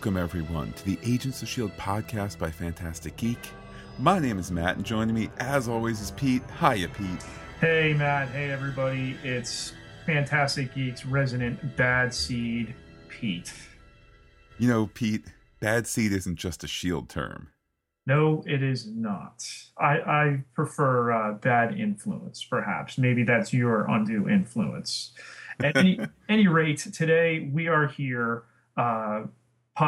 Welcome, everyone, to the Agents of S.H.I.E.L.D. podcast by Fantastic Geek. My name is Matt, and joining me, as always, is Pete. Hiya, Pete. Hey, Matt. Hey, everybody. It's Fantastic Geek's resident bad seed, Pete. You know, Pete, bad seed isn't just a S.H.I.E.L.D. term. No, it is not. I, I prefer uh, bad influence, perhaps. Maybe that's your undue influence. At any, any rate, today we are here uh,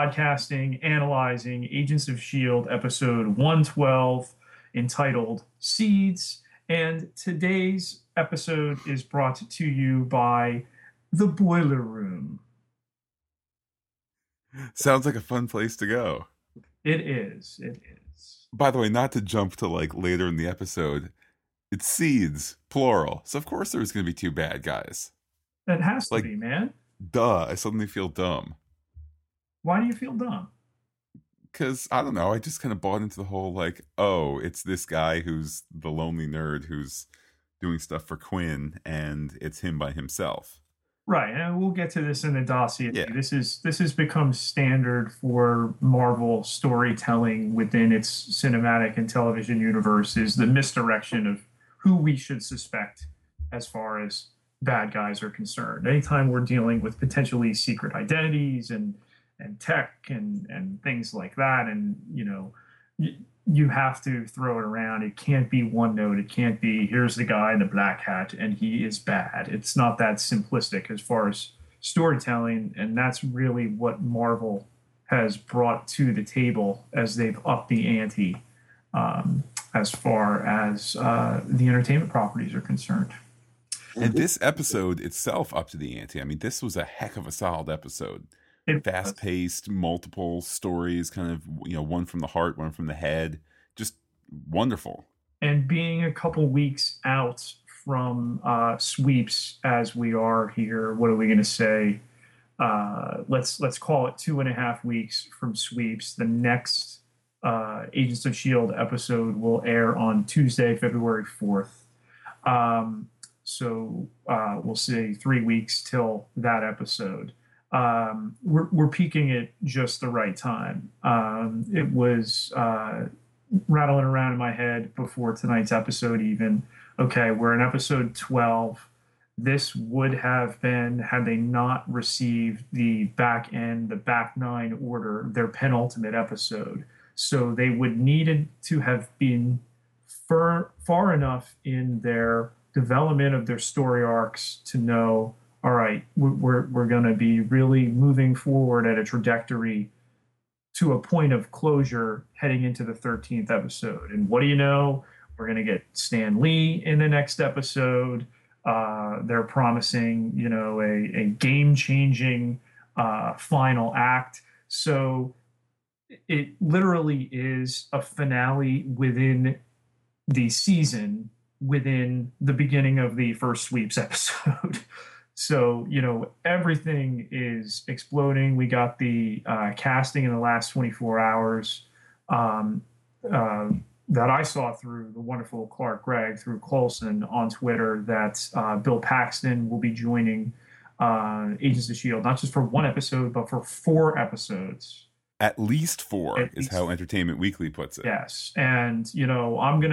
podcasting, analyzing Agents of S.H.I.E.L.D. episode 112 entitled Seeds. And today's episode is brought to you by The Boiler Room. Sounds like a fun place to go. It is. It is. By the way, not to jump to like later in the episode, it's seeds, plural. So of course there's going to be two bad guys. It has to Like- be, man. Duh, I suddenly feel dumb. Why do you feel dumb? Because I don't know, I just kind of bought into the whole like, oh, it's this guy who's the lonely nerd who's doing stuff for Quinn, and it's him by himself. Right, and we'll get to this in the dossier. Yeah. This is this has become standard for Marvel storytelling within its cinematic and television universe is the misdirection of who we should suspect as far as bad guys are concerned. Anytime we're dealing with potentially secret identities and and tech and and things like that, and you know, y- you have to throw it around. It can't be one note. It can't be here's the guy in the black hat and he is bad. It's not that simplistic as far as storytelling, and that's really what Marvel has brought to the table as they've upped the ante um, as far as uh, the entertainment properties are concerned. And this episode itself up to the ante. I mean, this was a heck of a solid episode. Fast paced, multiple stories, kind of you know, one from the heart, one from the head. Just wonderful. and being a couple weeks out from uh, sweeps as we are here, what are we going to say? Uh, let's let's call it two and a half weeks from sweeps. The next uh, Agents of Shield episode will air on Tuesday, February fourth. Um, so uh, we'll say three weeks till that episode. Um, we're, we're peaking at just the right time. Um, it was uh, rattling around in my head before tonight's episode even. Okay we're in episode 12 this would have been had they not received the back end the back nine order their penultimate episode. So they would needed to have been far, far enough in their development of their story arcs to know all right we're, we're, going to be really moving forward at a trajectory to a point of closure heading into the 13th episode. And what do you know? We're going to get Stan Lee in the next episode. Uh, they're promising, you know, a, a game changing uh, final act. So it literally is a finale within the season, within the beginning of the first sweeps episode. So, you know, everything is exploding. We got the uh, casting in the last 24 hours um, uh, that I saw through the wonderful Clark Gregg through Coulson on Twitter that uh, Bill Paxton will be joining uh, Agents of S.H.I.E.L.D., not just for one episode, but for four episodes. At least four At is least how Entertainment Weekly puts it. Yes. And, you know, I'm going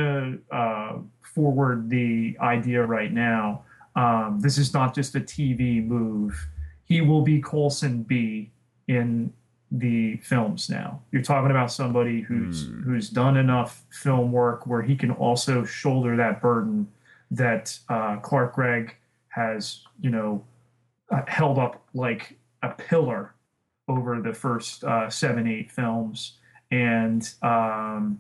to uh, forward the idea right now. Um, this is not just a TV move. He will be Coulson B in the films now. You're talking about somebody who's Hmm. who's done enough film work where he can also shoulder that burden that uh, Clark Gregg has, you know, uh, held up like a pillar over the first uh, seven, eight films. And um,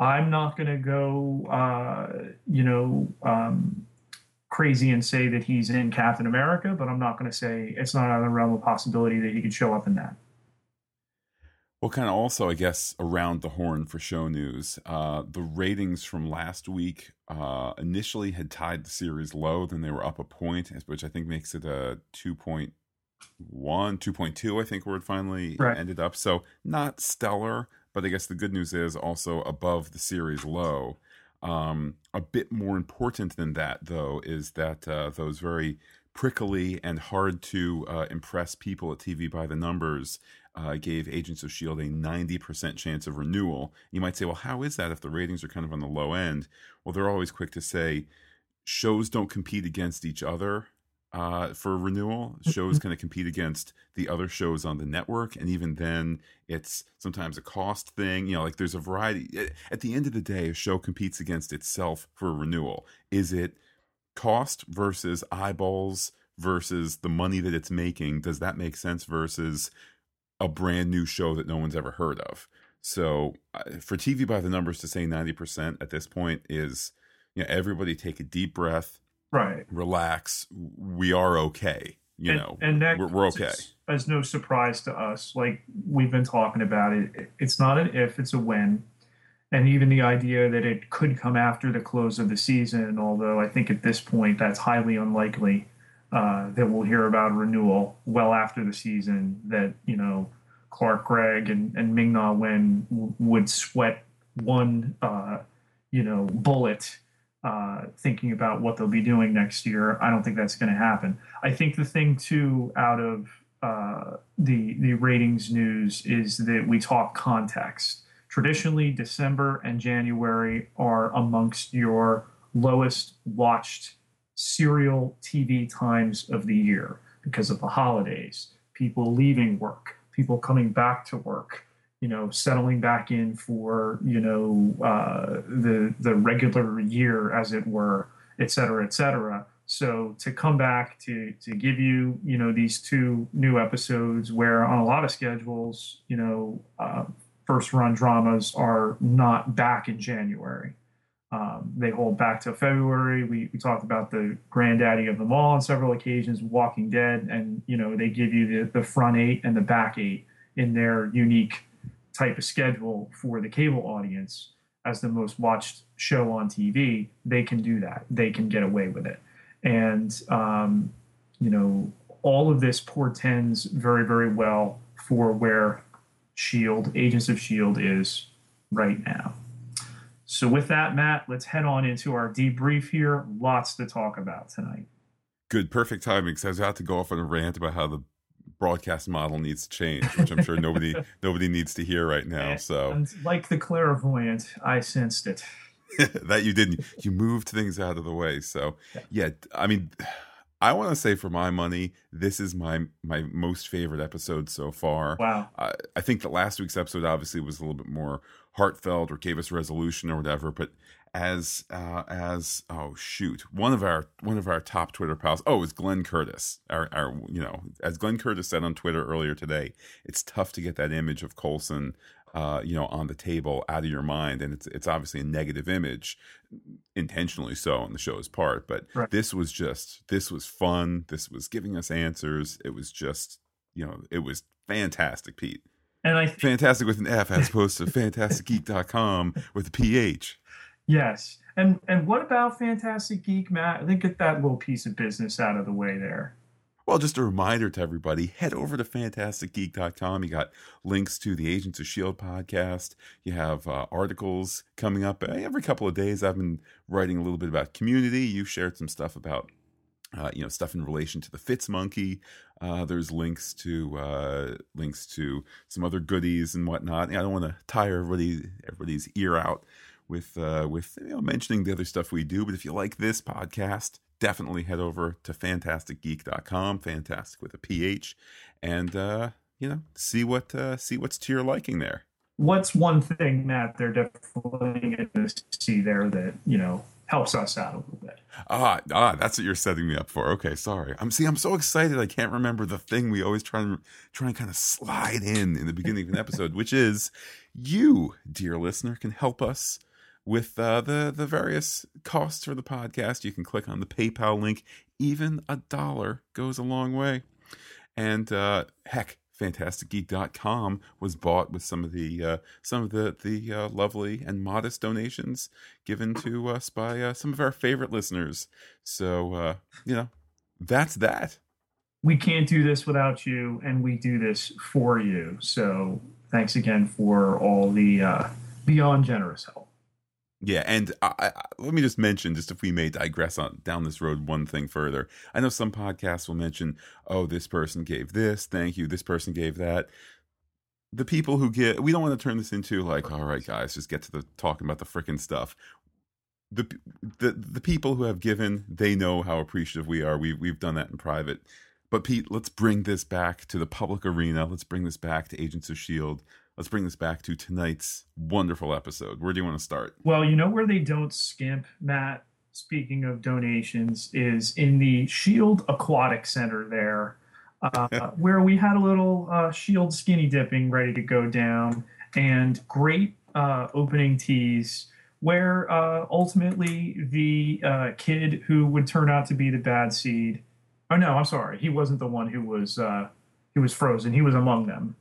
I'm not going to go, uh, you know, um, crazy and say that he's in Captain America, but I'm not going to say it's not out of the realm of possibility that he could show up in that. Well, kind of also, I guess, around the horn for show news. Uh, the ratings from last week uh, initially had tied the series low, then they were up a point, which I think makes it a 2.1, 2.2, I think, where it finally Right. ended up. So not stellar, but I guess the good news is also above the series low. Um, a bit more important than that, though, is that uh, those very prickly and hard to uh, impress people at TV by the numbers uh, gave Agents of S.H.I.E.L.D. a 90% chance of renewal. You might say, well, how is that if the ratings are kind of on the low end? Well, they're always quick to say shows don't compete against each other uh, for renewal. Shows kind of compete against the other shows on the network, and even then, it's sometimes a cost thing. You know, like there's a variety. At the end of the day, a show competes against itself for renewal. Is it cost versus eyeballs versus the money that it's making? Does that make sense versus a brand new show that no one's ever heard of? So uh, for TV by the numbers to say 90% at this point is, you know, everybody take a deep breath right. relax. We are okay you and, know. and that we're, we're okay. as no surprise to us. Like we've been talking about it. It's not an if it's a when. And even the idea that it could come after the close of the season although i think at this point that's highly unlikely uh, that we'll hear about renewal well after the season that you know clark gregg and, and ming na wen w- would sweat one uh, you know bullet uh, thinking about what they'll be doing next year. I don't think that's going to happen. I think the thing too out of uh, the the ratings news is that we talk context. Traditionally, December and January are amongst your lowest watched serial TV times of the year because of the holidays, people leaving work, people coming back to work, you know, settling back in for you know uh, the the regular year, as it were, et cetera, et cetera. So to come back to to give you you know these two new episodes, where on a lot of schedules, you know, uh, first run dramas are not back in January. Um, they hold back to February. We, we talked about the granddaddy of them all on several occasions, Walking Dead, and you know they give you the, the front eight and the back eight in their unique type of schedule for the cable audience as the most watched show on TV, they can do that. They can get away with it. And, um, you know, all of this portends very, very well for where Shield, Agents of Shield is right now. So, with that, Matt, let's head on into our debrief here. Lots to talk about tonight. Good, perfect timing. Because I was about to go off on a rant about how the broadcast model needs to change, which I'm sure nobody nobody needs to hear right now. So, and like the clairvoyant, I sensed it. that you didn't. You moved things out of the way. So, yeah, I mean, I want to say for my money, this is my my most favorite episode so far. Wow. I, I think that last week's episode obviously was a little bit more heartfelt or gave us resolution or whatever, but as uh, as oh shoot. One of our one of our top Twitter pals. Oh it's Glenn Curtis. Our our you know as Glenn Curtis said on Twitter earlier today it's tough to get that image of Coulson uh, you know on the table out of your mind and it's it's obviously a negative image intentionally so on the show's part but right. this was just this was fun. This was giving us answers. It was just you know it was fantastic Pete. And I th- fantastic with an F as opposed to fantasticgeek.com with a PH Yes. And and what about Fantastic Geek, Matt? I think get that little piece of business out of the way there. Well, just a reminder to everybody head over to fantasticgeek.com. You got links to the Agents of S.H.I.E.L.D. podcast. You have uh, articles coming up every couple of days. I've been writing a little bit about community. You shared some stuff about. Uh, you know stuff in relation to the Fitz monkey. Uh, there's links to uh, links to some other goodies and whatnot. I don't want to tire everybody everybody's ear out with uh, with you know, mentioning the other stuff we do. But if you like this podcast, definitely head over to fantasticgeek.com, fantastic with a ph, and uh, you know see what uh, see what's to your liking there. What's one thing, Matt? They're definitely going to see there that you know helps us out a little bit. Ah, ah, that's what you're setting me up for. Okay, sorry. I'm see. I'm so excited. I can't remember the thing we always try and try and kind of slide in in the beginning of an episode, which is you, dear listener, can help us with uh, the the various costs for the podcast. You can click on the PayPal link. Even a dollar goes a long way. And uh, heck, fantasticgeek.com was bought with some of the uh, some of the the uh, lovely and modest donations given to us by uh, some of our favorite listeners. So uh, you know, that's that. We can't do this without you, and we do this for you. So thanks again for all the uh, beyond generous help. Yeah, and I, I, let me just mention, just if we may digress on down this road one thing further. I know some podcasts will mention, "Oh, this person gave this, thank you. This person gave that." the people who get we don't want to turn this into like all right guys just get to the talking about the freaking stuff the the the people who have given they know how appreciative we are we we've done that in private but pete let's bring this back to the public arena let's bring this back to agents of shield let's bring this back to tonight's wonderful episode where do you want to start well you know where they don't skimp matt speaking of donations is in the shield aquatic center there uh, where we had a little uh, shield skinny dipping ready to go down, and great uh, opening tease where uh, ultimately the uh, kid who would turn out to be the bad seed. Oh no, I'm sorry, he wasn't the one who was uh, he was frozen. He was among them.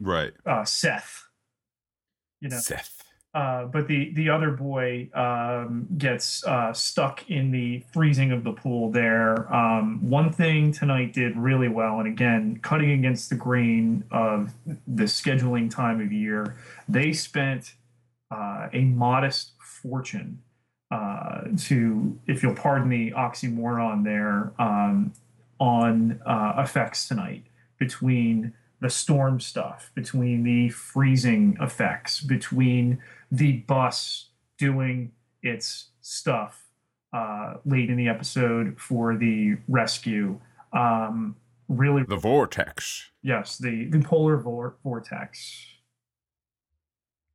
Right. Seth. You know. Seth. Uh, but the the other boy um, gets uh, stuck in the freezing of the pool there. Um, one thing tonight did really well, and again, cutting against the grain of the scheduling time of year, they spent uh, a modest fortune uh, to, if you'll pardon the oxymoron there, um, on uh, effects tonight between the storm stuff, between the freezing effects, between the bus doing its stuff uh, late in the episode for the rescue. Um, really, the vortex. Yes, the the polar vor- vortex.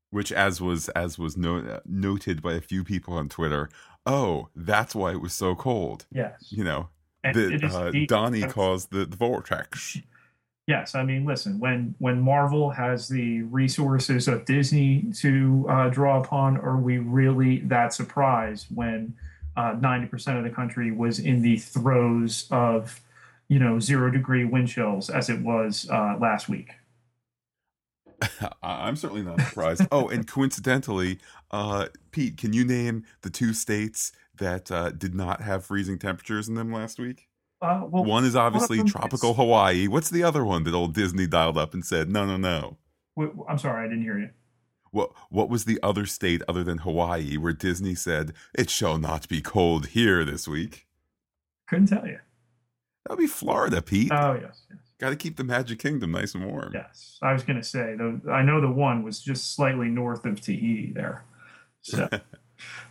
Which, as was as was no- noted by a few people on Twitter, oh, that's why it was so cold. Yes, you know, the, uh, Donnie caused the, the vortex. Yes, I mean, listen, when when Marvel has the resources of Disney to uh, draw upon, are we really that surprised when uh, ninety uh, percent of the country was in the throes of, you know, zero degree wind chills as it was uh, last week? I'm certainly not surprised. oh, and coincidentally, uh, Pete, can you name the two states that uh, did not have freezing temperatures in them last week? Uh, well, one is obviously one tropical Hawaii. What's the other one that old Disney dialed up and said, "No, no, no"? Wait, I'm sorry, I didn't hear you. What What was the other state other than Hawaii where Disney said, "It shall not be cold here this week"? Couldn't tell you. That'd be Florida, Pete. Oh yes, yes. Got to keep the Magic Kingdom nice and warm. Yes, I was going to say though. I know the one was just slightly north of Tahiti there. So.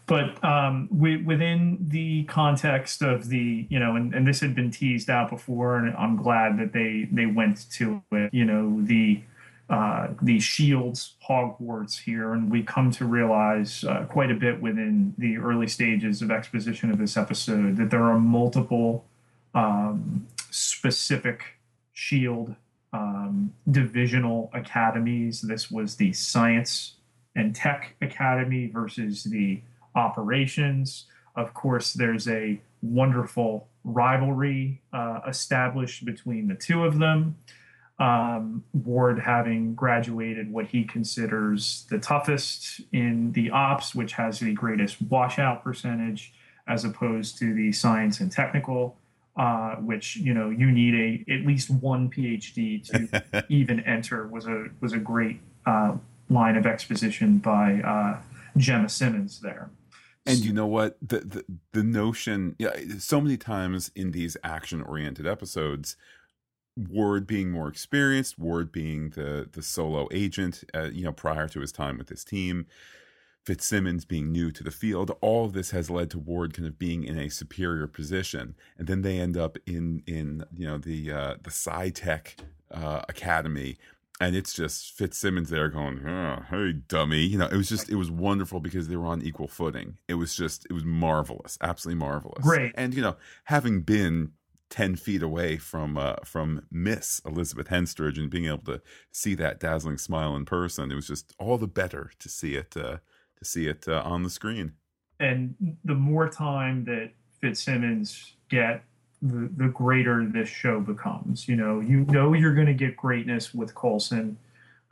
but um, within the context of the you know and, and this had been teased out before and i'm glad that they they went to it you know the uh, the shields hogwarts here. And we come to realize uh, quite a bit within the early stages of exposition of this episode that there are multiple um, specific shield um, divisional academies. This was the science and tech academy versus the operations. Of course, there's a wonderful rivalry uh, established between the two of them. Um, Ward having graduated what he considers the toughest in the ops, which has the greatest washout percentage, as opposed to the science and technical, uh, which you know you need a at least one PhD to even enter. was a was a great uh, line of exposition by uh, Jemma Simmons there. And you know what? The the, the notion, yeah, so many times in these action oriented episodes, Ward being more experienced, Ward being the the solo agent, uh, you know, prior to his time with this team, Fitzsimmons being new to the field, all of this has led to Ward kind of being in a superior position, and then they end up in in you know the uh, the SciTech uh, Academy and it's just Fitzsimmons there going, oh, "Hey, dummy!" You know, it was just it was wonderful because they were on equal footing. It was just it was marvelous, absolutely marvelous. Great, and you know, having been ten feet away from uh, from Miss Elizabeth Henstridge and being able to see that dazzling smile in person, it was just all the better to see it uh, to see it uh, on the screen. And the more time that Fitzsimmons get the, the greater this show becomes. You know, you know you're going to get greatness with Coulson,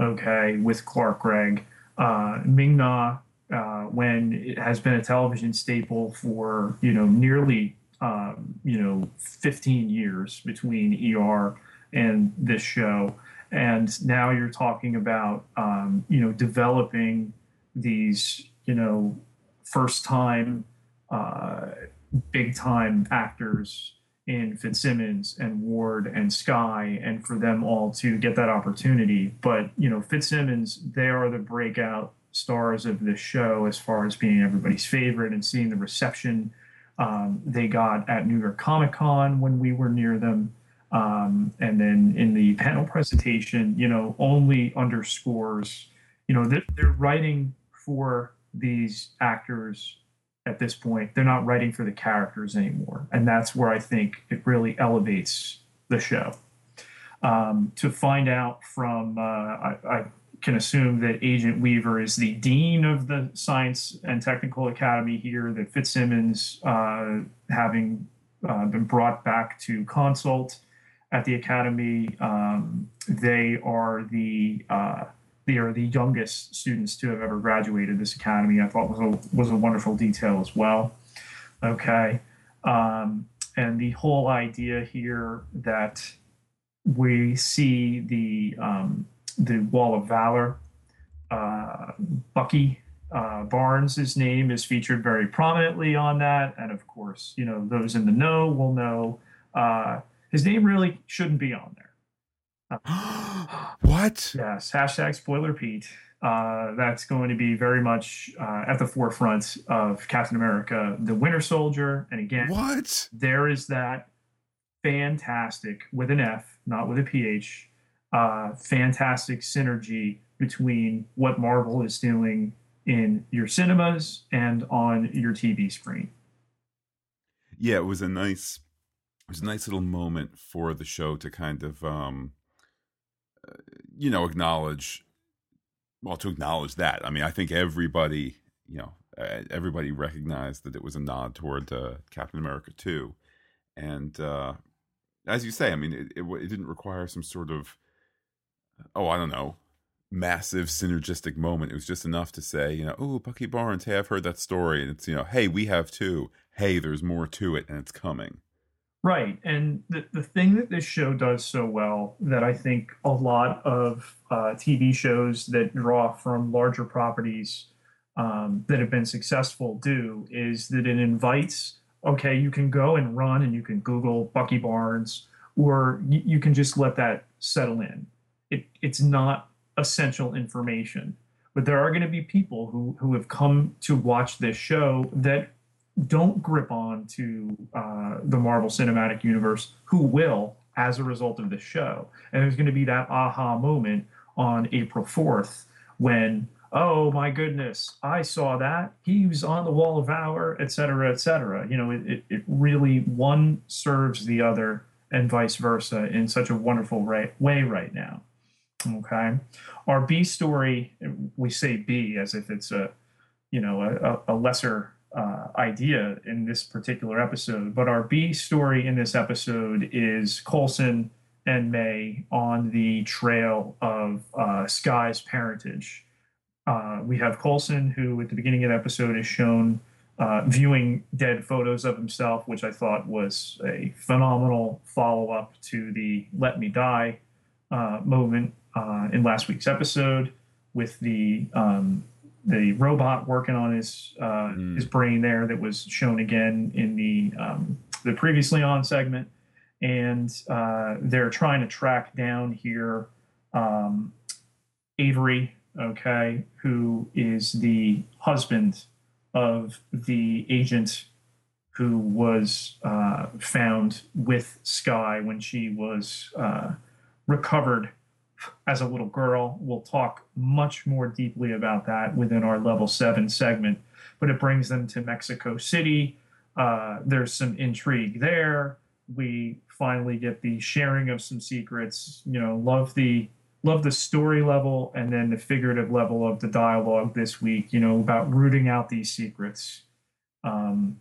okay, with Clark Gregg. Uh, Ming Na, uh, when it has been a television staple for, you know, nearly, um, you know, 15 years between ER and this show. And now you're talking about, um, you know, developing these, you know, first time, uh, big time actors in Fitzsimmons and Ward and Skye and for them all to get that opportunity. But you know, Fitzsimmons, they are the breakout stars of this show as far as being everybody's favorite and seeing the reception um, they got at New York Comic Con when we were near them. Um, and then in the panel presentation, you know, only underscores, you know, they're, they're writing for these actors at this point. They're not writing for the characters anymore. And that's where I think it really elevates the show. Um, to find out from, uh, I, I, can assume that Agent Weaver is the dean of the Science and Technical Academy here, that Fitzsimmons, uh, having uh, been brought back to consult at the Academy, um, they are the uh, they are the youngest students to have ever graduated this academy. I thought was a was a wonderful detail as well. Okay, um, and the whole idea here that we see the um, the Wall of Valor, uh, Bucky uh, Barnes' name is featured very prominently on that, and of course, you know those in the know will know uh, his name really shouldn't be on there. what? Yes, hashtag spoiler Pete. Uh, that's going to be very much uh, at the forefront of Captain America, the Winter Soldier. And again, what? There is that fantastic, with an F, not with a PH, uh, fantastic synergy between what Marvel is doing in your cinemas and on your TV screen. Yeah, it was a nice, it was a nice little moment for the show to kind of um, you know, acknowledge, well, to acknowledge that. I mean, I think everybody, you know, everybody recognized that it was a nod toward uh, Captain America 2. And uh, as you say, I mean, it, it, it didn't require some sort of, oh, I don't know, massive synergistic moment. It was just enough to say, you know, oh, Bucky Barnes, hey, I've heard that story. And it's, you know, hey, we have too. Hey, there's more to it and it's coming. Right. And the, the thing that this show does so well that I think a lot of uh, TV shows that draw from larger properties um, that have been successful do is that it invites, okay, you can go and run and you can Google Bucky Barnes, or you, you can just let that settle in. It, it's not essential information. But there are going to be people who, who have come to watch this show that don't grip on to uh, the Marvel Cinematic Universe who will as a result of the show. And there's going to be that aha moment on April 4th when, oh my goodness, I saw that. He was on the Wall of Valor, et cetera, et cetera. You know, it, it really one serves the other and vice versa in such a wonderful way right now. Okay. Our B story, we say B as if it's a, you know, a, a lesser uh, idea in this particular episode. But our B story in this episode is Coulson and May on the trail of uh, Skye's parentage. Uh, we have Coulson, who at the beginning of the episode is shown uh, viewing dead photos of himself, which I thought was a phenomenal follow up to the Let Me Die uh, moment uh, in last week's episode with the um, the robot working on his uh, mm. his brain there that was shown again in the um, the previously on segment, and uh, they're trying to track down here um, Avery, okay, who is the husband of the agent who was uh, found with Skye when she was uh, recovered as a little girl. We'll talk much more deeply about that within our level seven segment, but it brings them to Mexico City. Uh, there's some intrigue there. We finally get the sharing of some secrets. You know, love the love the story level and then the figurative level of the dialogue this week. You know, about rooting out these secrets. Um,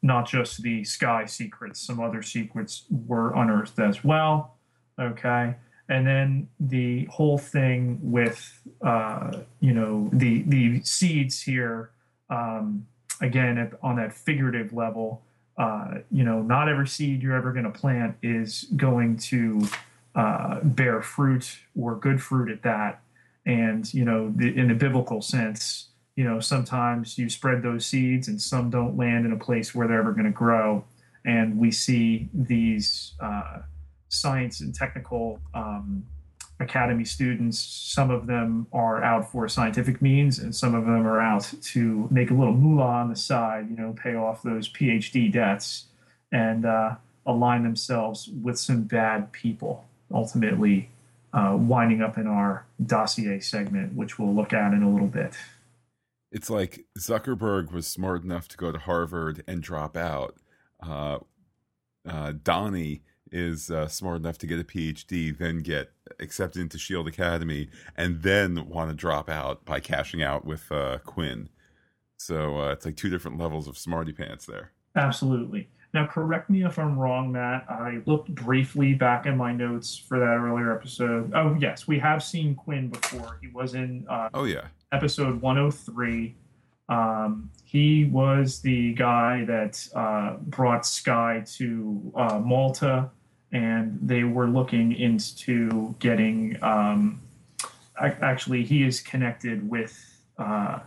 not just the Skye secrets, some other secrets were unearthed as well. Okay and then the whole thing with uh, you know the the seeds here um, again on that figurative level uh, you know not every seed you're ever going to plant is going to uh, bear fruit or good fruit at that. And you know the, in the biblical sense you know sometimes you spread those seeds and some don't land in a place where they're ever going to grow. And we see these uh, science and technical um, academy students. Some of them are out for scientific means, and some of them are out to make a little moolah on the side. You know, pay off those PhD debts and uh, align themselves with some bad people. Ultimately, uh, winding up in our dossier segment, which we'll look at in a little bit. It's like Zuckerberg was smart enough to go to Harvard and drop out. Uh, uh, Donnie is uh, smart enough to get a PhD, then get accepted into Shield Academy, and then want to drop out by cashing out with uh, Quinn. So uh, it's like two different levels of smarty pants there. Absolutely. Now, correct me if I'm wrong, Matt. I looked briefly back in my notes for that earlier episode. Oh, yes, we have seen Quinn before. He was in. Uh, oh yeah. Episode 103. Um, he was the guy that uh, brought Skye to uh, Malta and they were looking into getting. Um, actually, he is connected with uh,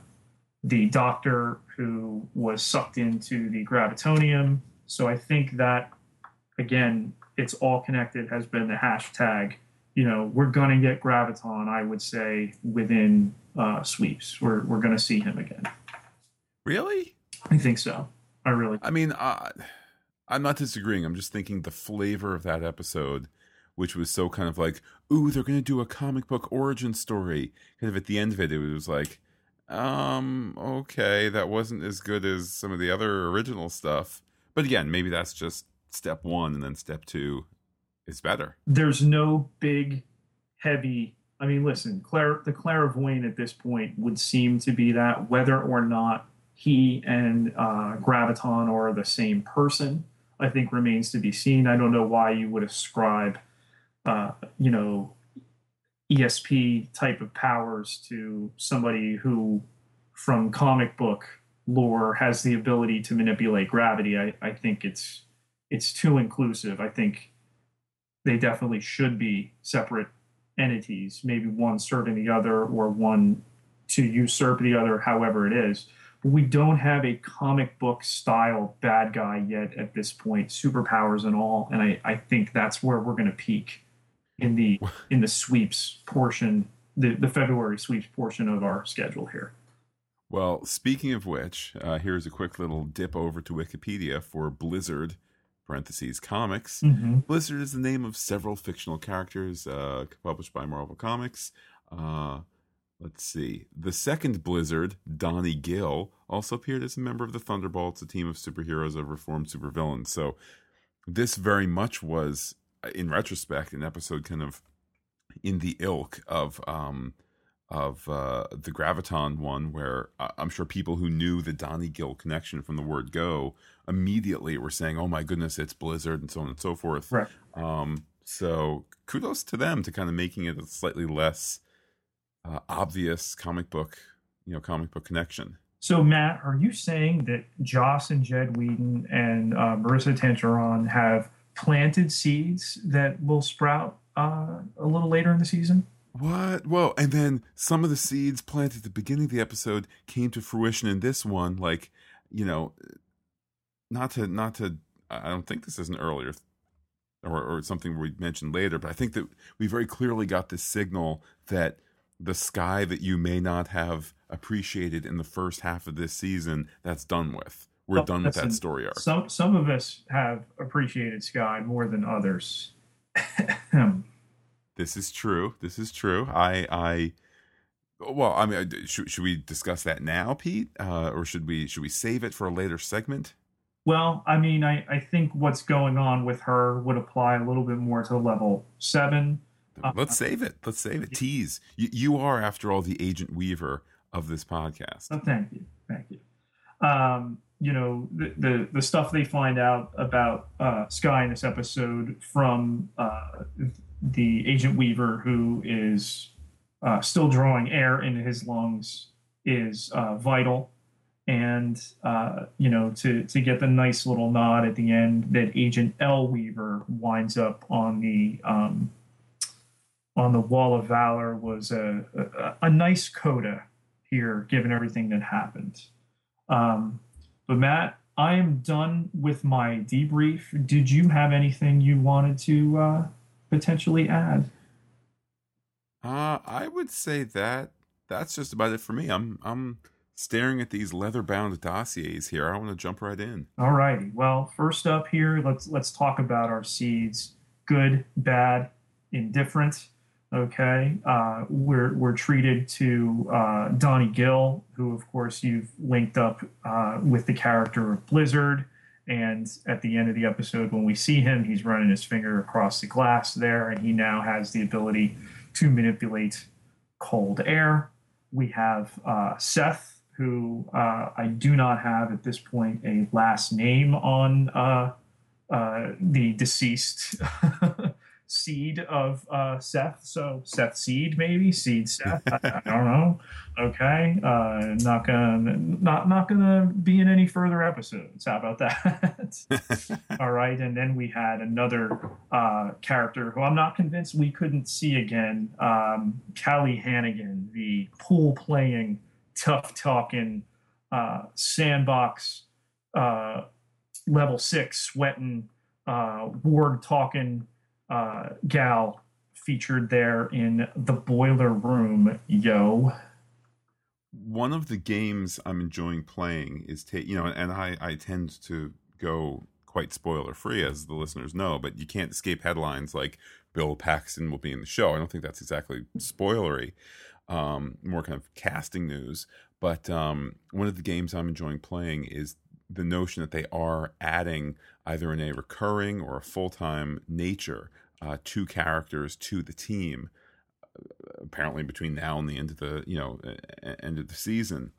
the doctor who was sucked into the gravitonium. So I think that again, it's all connected. Has been the hashtag. You know, we're gonna get graviton. I would say within uh, sweeps, we're we're gonna see him again. Really? I think so. I really. I mean, uh, I'm not disagreeing. I'm just thinking the flavor of that episode, which was so kind of like, ooh, they're going to do a comic book origin story. Kind of at the end of it, it was like, um, okay, that wasn't as good as some of the other original stuff. But again, maybe that's just step one, and then step two is better. There's no big, heavy. I mean, listen, Claire, the clairvoyant at this point would seem to be that whether or not he and uh, Graviton are the same person I think remains to be seen. I don't know why you would ascribe, uh, you know, ESP type of powers to somebody who, from comic book lore, has the ability to manipulate gravity. I, I think it's it's too inclusive. I think they definitely should be separate entities, maybe one serving the other or one to usurp the other, however it is we don't have a comic book style bad guy yet at this point, superpowers and all. And I, I think that's where we're going to peak in the in the sweeps portion, the, the February sweeps portion of our schedule here. Well, speaking of which, uh, here's a quick little dip over to Wikipedia for Blizzard parentheses comics. Mm-hmm. Blizzard is the name of several fictional characters uh, published by Marvel Comics. Uh, Let's see. The second Blizzard, Donnie Gill, also appeared as a member of the Thunderbolts, a team of superheroes of reformed supervillains. So this very much was, in retrospect, an episode kind of in the ilk of um, of uh, the Graviton one, where I'm sure people who knew the Donnie Gill connection from the word go immediately were saying, "Oh my goodness, it's Blizzard," and so on and so forth. Right. Um, so kudos to them to kind of making it a slightly less uh, obvious comic book, you know, comic book connection. So, Matt, are you saying that Joss and Jed Whedon and uh, Maurissa Tancharoen have planted seeds that will sprout uh, a little later in the season? What? Well, and then some of the seeds planted at the beginning of the episode came to fruition in this one. Like, you know, not to not to. I don't think this is an earlier or, or something we mentioned later, but I think that we very clearly got this signal that the Skye that you may not have appreciated in the first half of this season that's done with. We're well, done with that story arc. some some of us have appreciated Skye more than others. This is true. This is true. I i well i mean should, should we discuss that now pete? Uh, or should we should we save it for a later segment? Well i mean I, I think what's going on with her would apply a little bit more to level seven Let's save it. Let's save it. Tease. You, you are, after all, the agent weaver of this podcast. Oh, thank you. Thank you. Um, you know, the, the, the, stuff they find out about uh, Skye in this episode from uh, the agent weaver who is uh, still drawing air into his lungs is uh, vital. And, uh, you know, to, to get the nice little nod at the end that Agent L. Weaver winds up on the um, on the Wall of Valor was a, a, a nice coda here, given everything that happened. Um, but Matt, I am done with my debrief. Did you have anything you wanted to uh, potentially add? Uh, I would say that that's just about it for me. I'm I'm staring at these leather bound dossiers here. I want to jump right in. All righty. Well, first up here, let's let's talk about our seeds: good, bad, indifferent. Okay, uh, we're we're treated to uh, Donnie Gill, who of course you've linked up uh, with the character of Blizzard. And at the end of the episode, when we see him, he's running his finger across the glass there, and he now has the ability to manipulate cold air. We have uh, Seth, who uh, I do not have at this point a last name on uh, uh the deceased seed of uh, Seth. So Seth seed maybe seed Seth. I, I don't know. Okay, uh, not gonna not not gonna be in any further episodes. How about that? All right, and then we had another uh, character who I'm not convinced we couldn't see again. Um, Callie Hannigan, the pool playing, tough talking, uh, sandbox, uh, level six sweating, uh, ward talking uh, gal featured there in the boiler room. Yo. One of the games I'm enjoying playing is, ta- you know, and I, I tend to go quite spoiler free, as the listeners know, but you can't escape headlines like Bill Paxton will be in the show. I don't think that's exactly spoilery, um, more kind of casting news. But um, one of the games I'm enjoying playing is the notion that they are adding either in a recurring or a full time nature uh, two characters to the team. Apparently, between now and the end of the you know end of the season,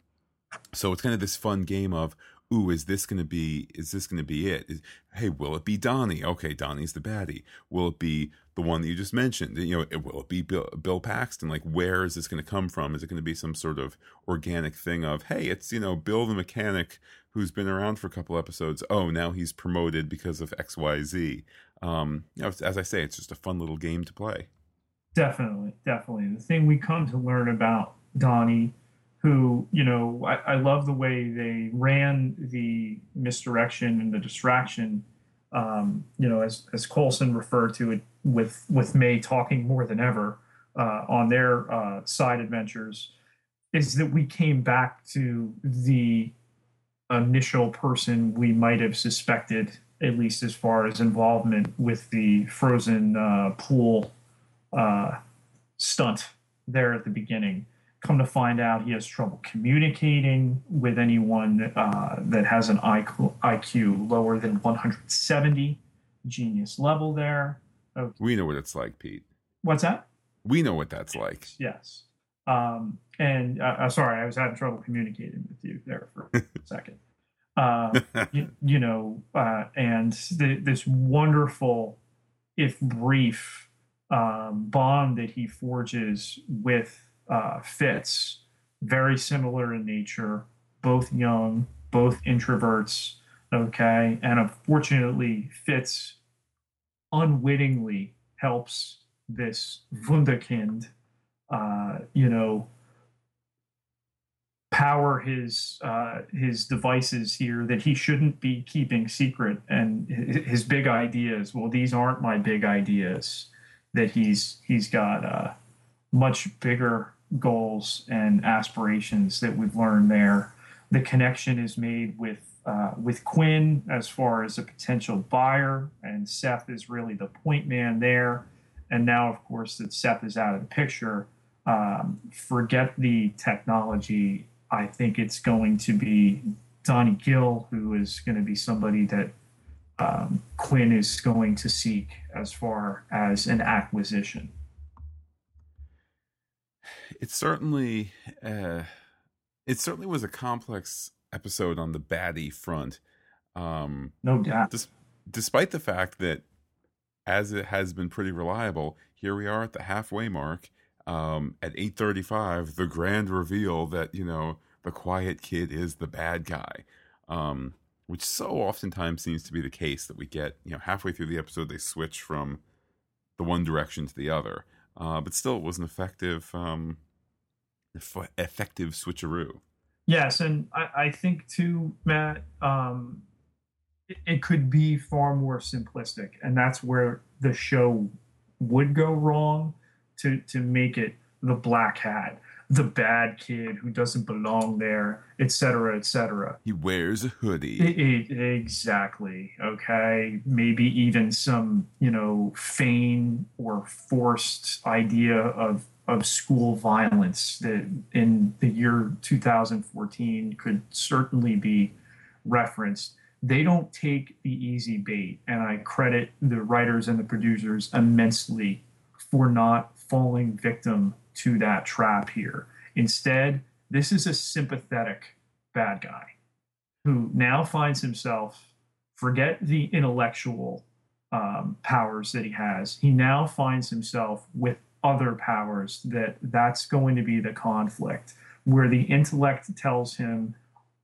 so it's kind of this fun game of ooh, is this going to be, is this going to be it? Is, hey, will it be Donnie? Okay, Donnie's the baddie. Will it be the one that you just mentioned? You know, it, will it be Bill, Bill Paxton? Like, where is this going to come from? Is it going to be some sort of organic thing of, hey, it's, you know, Bill the mechanic who's been around for a couple episodes. Oh, now he's promoted because of X, Y, Z. Um, you know, as I say, it's just a fun little game to play. Definitely, definitely. The thing we come to learn about Donnie who, you know, I, I, love the way they ran the misdirection and the distraction. Um, you know, as as Coulson referred to it with with May talking more than ever uh, on their uh, side adventures, is that we came back to the initial person we might have suspected, at least as far as involvement with the frozen uh, pool uh, stunt there at the beginning come to find out he has trouble communicating with anyone uh, that has an IQ, IQ lower than 170 genius level there. Okay. we know what it's like pete. What's that? We know what that's like. Yes. Um, and uh, uh, sorry i was having trouble communicating with you there for a second. Uh, you, you, know uh, and the, this wonderful if brief um, bond that he forges with uh, Fitz, very similar in nature, both young, both introverts. Okay. And unfortunately, Fitz unwittingly helps this Wunderkind, uh, you know, power his uh, his devices here that he shouldn't be keeping secret. And his big ideas, well, these aren't my big ideas. That he's he's got uh, much bigger goals and aspirations that we've learned there. The connection is made with uh, with Quinn as far as a potential buyer, and Seth is really the point man there. And now, of course, that Seth is out of the picture, um, forget the technology. I think it's going to be Donnie Gill, who is going to be somebody that um, Quinn is going to seek as far as an acquisition it certainly uh, it certainly was a complex episode on the baddie front. Um, no doubt. Dis- despite the fact that, as it has been pretty reliable, here we are at the halfway mark. Um, at eight thirty-five, the grand reveal that you know the quiet kid is the bad guy, um, which so oftentimes seems to be the case that we get. You know, halfway through the episode, they switch from the one direction to the other. Uh, but still, it was an effective um, effective switcheroo. Yes, and I, I think too, Matt, um, it, it could be far more simplistic, and that's where the show would go wrong to to make it the black hat, the bad kid who doesn't belong there, et cetera, et cetera. He wears a hoodie. It, it, exactly. Okay. Maybe even some, you know, feign or forced idea of of school violence that in the year 2014 could certainly be referenced. They don't take the easy bait, and I credit the writers and the producers immensely for not falling victim to that trap here. Instead, this is a sympathetic bad guy who now finds himself forget the intellectual um, powers that he has. He now finds himself with other powers that that's going to be the conflict where the intellect tells him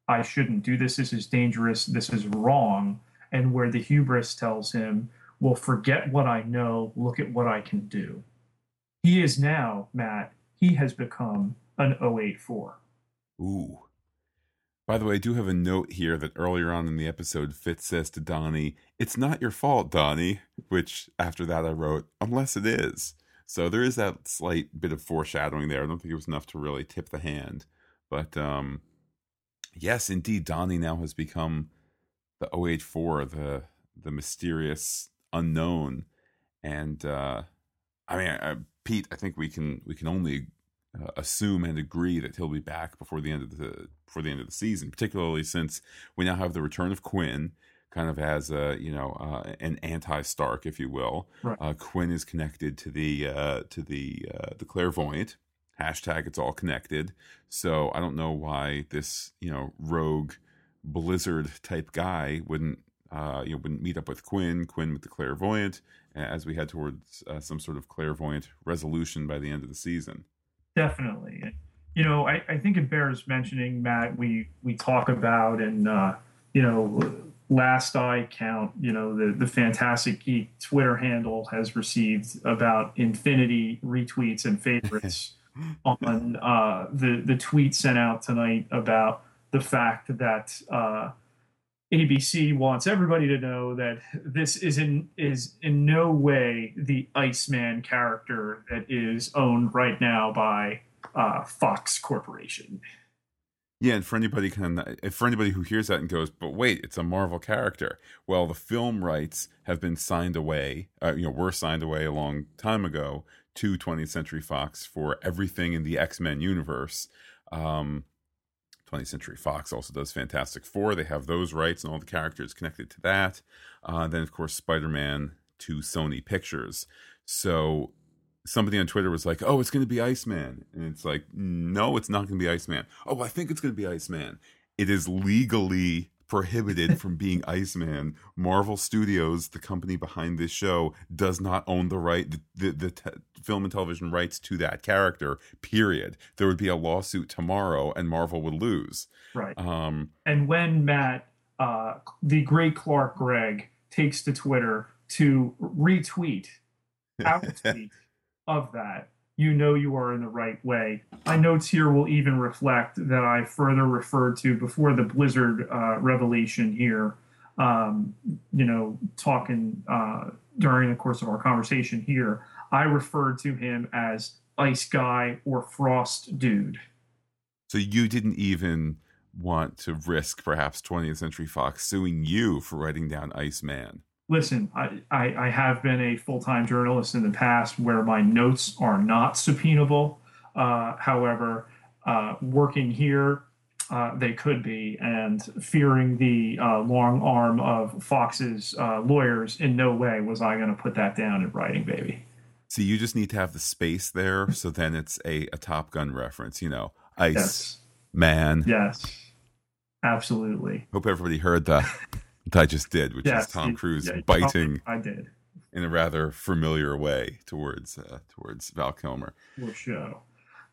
i shouldn't do this. This is dangerous. This is wrong. And where the hubris tells him well forget what i know. Look at what i can do. He is now matt he has become an 084 ooh. By the way, I do have a note here that earlier on in the episode, Fitz says to Donnie, It's not your fault, Donnie. Which after that I wrote, Unless it is. So there is that slight bit of foreshadowing there. I don't think it was enough to really tip the hand. But um, yes, indeed, Donnie now has become the OH4, the the mysterious unknown. And uh, I mean, I, Pete, I think we can we can only uh, assume and agree that he'll be back before the end of the before the end of the season, particularly since we now have the return of Quinn kind of as a you know uh, an anti-Stark, if you will. Right. Uh, Quinn is connected to the uh, to the uh, the clairvoyant hashtag. It's all connected. So I don't know why this you know rogue Blizzard type guy wouldn't uh, you know wouldn't meet up with Quinn, Quinn with the clairvoyant, as we head towards uh, some sort of clairvoyant resolution by the end of the season. Definitely. You know, I, I think it bears mentioning, Matt. We we talk about and you know last I count, you know, the, the Fantastic Geek Twitter handle has received about infinity retweets and favorites on uh, the, the tweet sent out tonight about the fact that uh, ABC wants everybody to know that this is in, is in no way the Iceman character that is owned right now by uh, Fox Corporation. Yeah, and for anybody kind of, for anybody who hears that and goes, but wait, it's a Marvel character. Well, the film rights have been signed away. Uh, you know, were signed away a long time ago to 20th Century Fox for everything in the X Men universe. Um, 20th Century Fox also does Fantastic Four. They have those rights and all the characters connected to that. Uh, then, of course, Spider Man to Sony Pictures. So somebody on Twitter was like, "Oh, it's going to be Iceman," and it's like, "No, it's not going to be Iceman." Oh, I think it's going to be Iceman. It is legally prohibited from being Iceman. Marvel Studios, the company behind this show, does not own the right the the, the te- film and television rights to that character. Period. There would be a lawsuit tomorrow, and Marvel would lose. Right. Um, and when Matt, uh, the great Clark Gregg, takes to Twitter to retweet our tweet of that, you know you are in the right way. My notes here will even reflect that I further referred to before the Blizzard uh, revelation here. Um, you know, talking uh, during the course of our conversation here, I referred to him as Ice Guy or Frost Dude. So you didn't even want to risk perhaps 20th Century Fox suing you for writing down Iceman listen, I, I, I, have been a full time journalist in the past where my notes are not subpoenable. Uh, however, uh, working here, uh, they could be, and fearing the uh, long arm of Fox's uh, lawyers, in no way was I going to put that down in writing, baby. See, you just need to have the space there, so then it's a, a Top Gun reference, you know, ice yes. man. Yes, absolutely. Hope everybody heard that. I just did, which yes, is Tom Cruise yeah, biting. I did in a rather familiar way towards uh, towards Val Kilmer. For sure.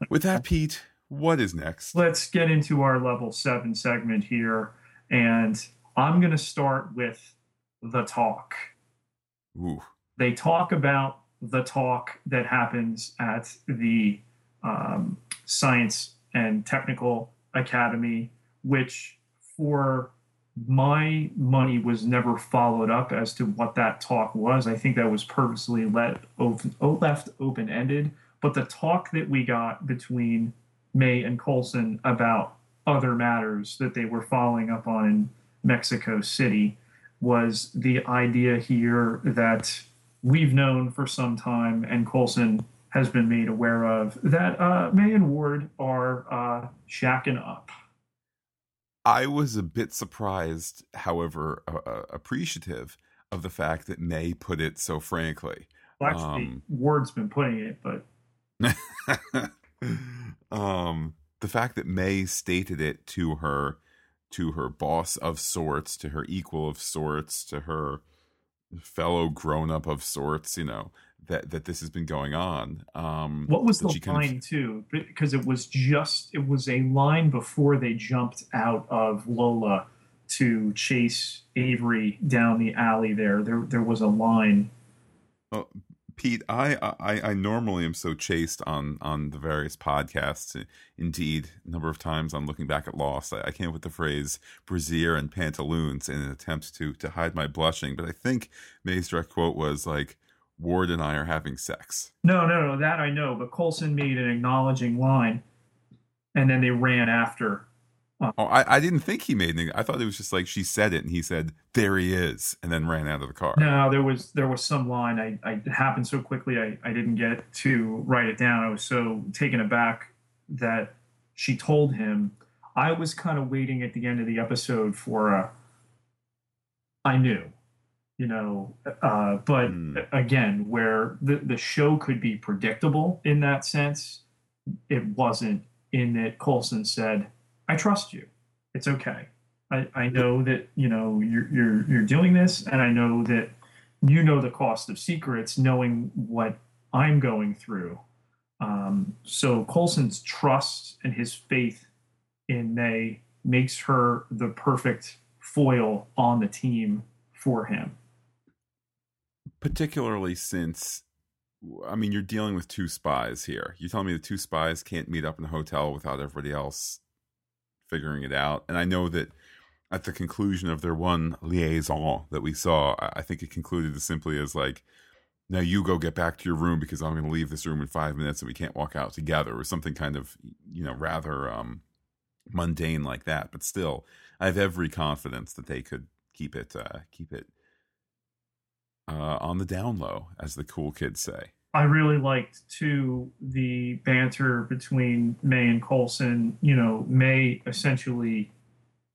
With that, Pete, what is next? Let's get into our level seven segment here, and I'm going to start with the talk. Ooh. They talk about the talk that happens at the um, Science and Technical Academy, which for my money was never followed up as to what that talk was. I think that was purposely let open, left open ended. But the talk that we got between May and Coulson about other matters that they were following up on in Mexico City was the idea here that we've known for some time and Coulson has been made aware of that uh, May and Ward are uh, shacking up. I was a bit surprised, however, uh, appreciative of the fact that May put it so frankly. Well, actually, um, Ward's been putting it, but um, the fact that May stated it to her, to her boss of sorts, to her equal of sorts, to her fellow grown up of sorts, you know, that that this has been going on. Um, what was the line of... too? Because it was just it was a line before they jumped out of Lola to chase Avery down the alley. There, there, there was a line. Oh, Pete, I, I I normally am so chaste on on the various podcasts. Indeed, a number of times on looking back at Lost, I, I came up with the phrase "brassiere and pantaloons" in an attempt to to hide my blushing. But I think May's direct quote was like, Ward and I are having sex. No, no, no, that I know. But Coulson made an acknowledging line, and then they ran after. Uh, oh, I, I didn't think he made anything. I thought it was just like she said it, and he said, "There he is," and then ran out of the car. No, there was there was some line. I, I it happened so quickly. I, I didn't get to write it down. I was so taken aback that she told him. I was kind of waiting at the end of the episode for a. I knew you know uh, but mm. again where the, the show could be predictable in that sense it wasn't in that coulson said i trust you. It's okay. I, I know that you know you're, you're you're doing this and i know that you know the cost of secrets knowing what i'm going through. Um, so coulson's trust and his faith in may makes her the perfect foil on the team for him particularly since I mean, you're dealing with two spies here. You telling me the two spies can't meet up in a hotel without everybody else figuring it out? And I know that at the conclusion of their one liaison that we saw, I think it concluded as simply as like, now you go get back to your room because I'm going to leave this room in five minutes and we can't walk out together or something kind of, you know, rather um, mundane like that. But still, I have every confidence that they could keep it, uh, keep it uh, on the down low, as the cool kids say. I really liked too the banter between May and Coulson. You know, May essentially,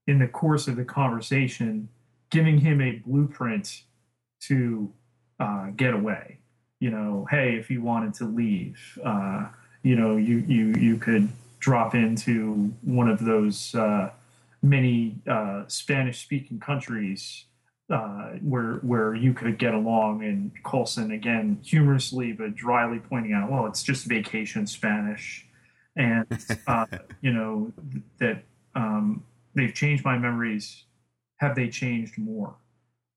in the course of the conversation, giving him a blueprint to uh, get away. You know, hey, if you wanted to leave, uh, you know, you you you could drop into one of those uh, many uh, Spanish-speaking countries uh, where where you could get along. And Coulson again, humorously but dryly pointing out, well, it's just vacation Spanish, and uh, you know that um, they've changed my memories. Have they changed more?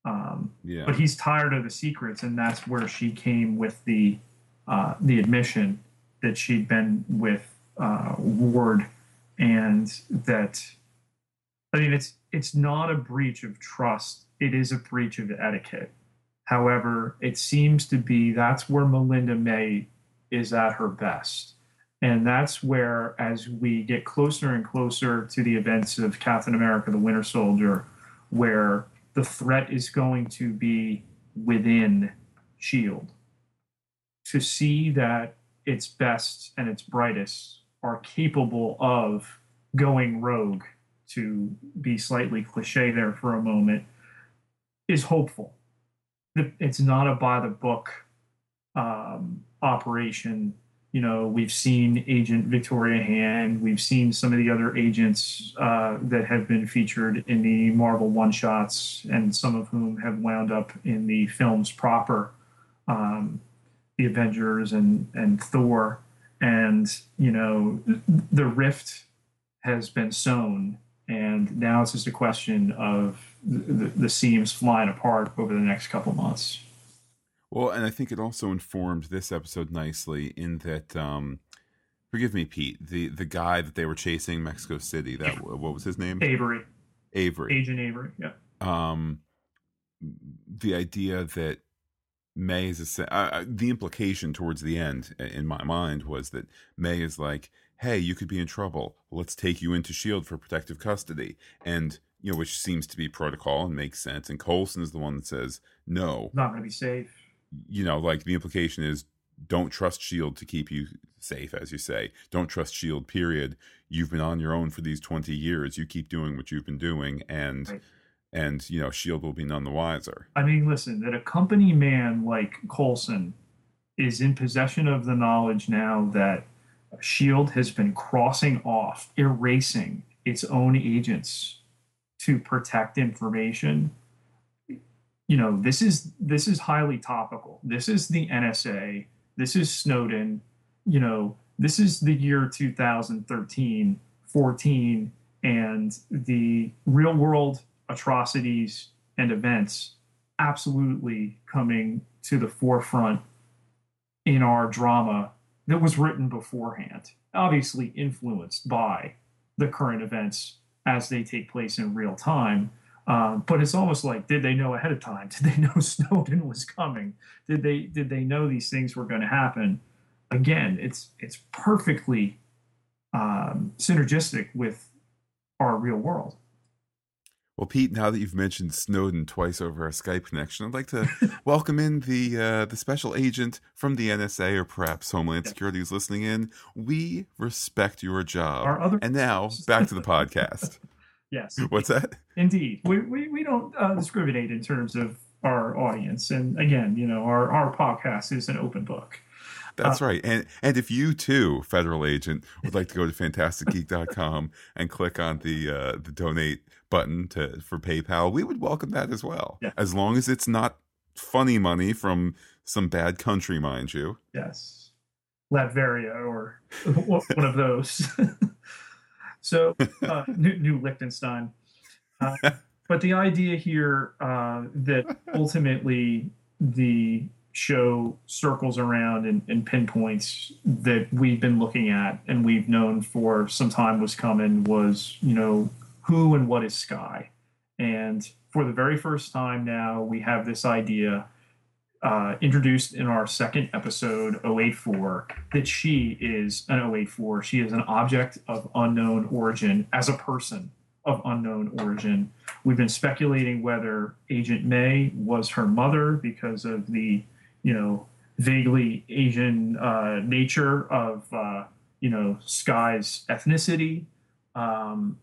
Um, yeah. But he's tired of the secrets, and that's where she came with the uh, the admission that she'd been with uh, Ward, and that I mean it's it's not a breach of trust it is a breach of etiquette. However, it seems to be that's where Melinda May is at her best. And that's where, as we get closer and closer to the events of Captain America the Winter Soldier, where the threat is going to be within S.H.I.E.L.D., to see that its best and its brightest are capable of going rogue, to be slightly cliche there for a moment, is hopeful. It's not a by the book um, operation. You know, we've seen Agent Victoria Hand. We've seen some of the other agents uh, that have been featured in the Marvel one shots, and some of whom have wound up in the films proper, um, the Avengers and and Thor. And you know, the rift has been sown, and now it's just a question of the, the seams flying apart over the next couple months. Well, and I think it also informed this episode nicely in that um, forgive me, Pete. The the guy that they were chasing Mexico City. That what was his name? Avery. Avery. Agent Avery. Yeah. Um, the idea that May is a, uh, the implication towards the end in my mind was that May is like, hey, you could be in trouble. Let's take you into Shield for protective custody, and you know, which seems to be protocol and makes sense. And Coulson is the one that says, no, not going to be safe. You know, like the implication is don't trust shield to keep you safe as you say don't trust shield period you've been on your own for these 20 years you keep doing what you've been doing and right. and you know shield will be none the wiser i mean listen that a company man like coulson is in possession of the knowledge now that shield has been crossing off erasing its own agents to protect information. You know this is this is highly topical. This is the nsa this is Snowden. You know, this is the year 2013, 14, and the real world atrocities and events absolutely coming to the forefront in our drama that was written beforehand, obviously influenced by the current events as they take place in real time. Um, but it's almost like, did they know ahead of time? Did they know Snowden was coming? Did they did they know these things were going to happen? Again, it's it's perfectly um, synergistic with our real world. Well, Pete, now that you've mentioned Snowden twice over our Skype connection, I'd like to welcome in the uh, the special agent from the NSA or perhaps Homeland Security who's listening in. We respect your job. Our Other- and now back to the podcast. Yes. What's that? Indeed. We, we, we don't uh, discriminate in terms of our audience. And again, you know, our, our podcast is an open book. That's uh, right. And and if you too, federal agent, would like to go to fantasticgeek.com and click on the uh, the donate button to for PayPal, we would welcome that as well. Yeah. As long as it's not funny money from some bad country, mind you. Yes. Latveria or one of those. So uh, new, new Liechtenstein. Uh, but the idea here uh, that ultimately the show circles around and, and, pinpoints that we've been looking at and we've known for some time was coming was, you know, who and what is Skye And for the very first time now, we have this idea uh, introduced in our second episode, 084, that she is an 084. She is an object of unknown origin as a person of unknown origin. We've been speculating whether Agent May was her mother because of the, you know, vaguely Asian uh, nature of, uh, you know, Skye's ethnicity. Um,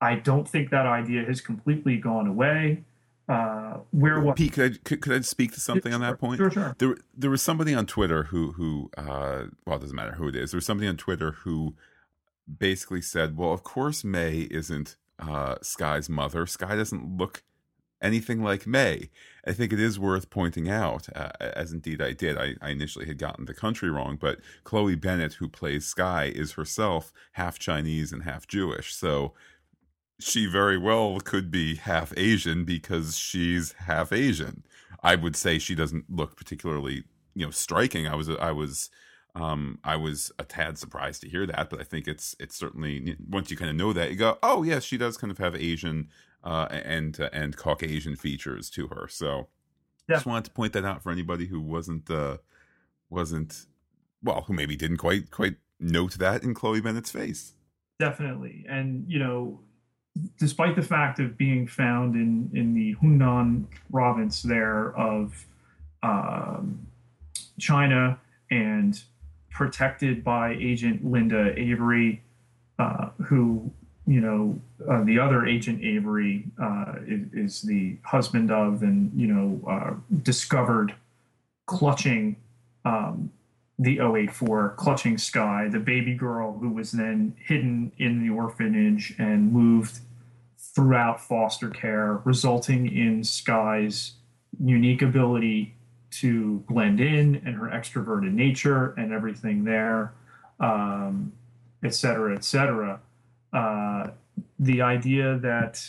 I don't think that idea has completely gone away uh, where what Pete, could I could, could I speak to something on that point? Sure, sure. There there was somebody on Twitter who who uh, well, it doesn't matter who it is. There was somebody on Twitter who basically said, "Well, of course May isn't uh, Skye's mother. Skye doesn't look anything like May." I think it is worth pointing out, uh, as indeed I did. I, I initially had gotten the country wrong, but Chloe Bennett, who plays Skye, is herself half Chinese and half Jewish. So she very well could be half Asian because she's half Asian. I would say she doesn't look particularly, you know, striking. I was I was um I was a tad surprised to hear that, but I think it's it's certainly once you kind of know that you go, "Oh, yes, she does kind of have Asian uh and uh, and Caucasian features to her." So yeah. just wanted to point that out for anybody who wasn't uh wasn't well, who maybe didn't quite quite note that in Chloe Bennett's face. Definitely. And you know, despite the fact of being found in, in the Hunan province there of um, China and protected by Agent Linda Avery, uh, who, you know, uh, the other Agent Avery uh, is, is, the husband of and, you know, uh, discovered clutching um, the 084, clutching Skye, the baby girl who was then hidden in the orphanage and moved throughout foster care, resulting in Skye's unique ability to blend in and her extroverted nature and everything there, um, et cetera, et cetera. Uh, the idea that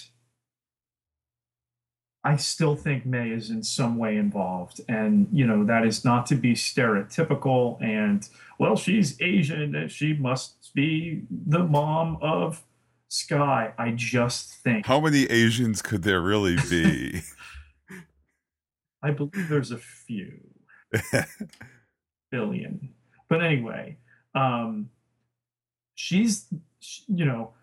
I still think May is in some way involved. And, you know, that is not to be stereotypical and, well, she's Asian and she must be the mom of Skye. I just think. How many Asians could there really be? I believe there's a few billion. But anyway, um, she's, you know,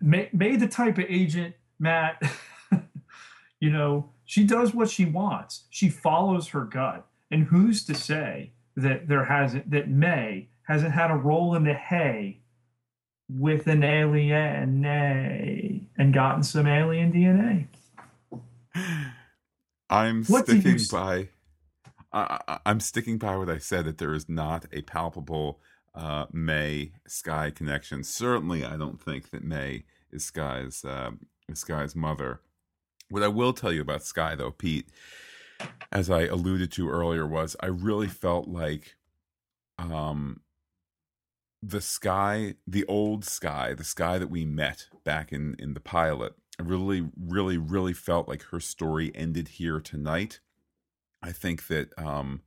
May, May the type of agent, Matt. you know, she does what she wants. She follows her gut. And who's to say that there hasn't that May hasn't had a roll in the hay with an alien nay, and gotten some alien DNA? I'm what sticking by. I, am sticking by what I said that there is not a palpable uh, May Skye connection. Certainly, I don't think that May is Skye's uh, is Skye's mother. What I will tell you about Skye, though, Pete, as I alluded to earlier, was I really felt like um, the Skye, the old Skye, the Skye that we met back in in the pilot. I really, really, really felt like her story ended here tonight. I think that um,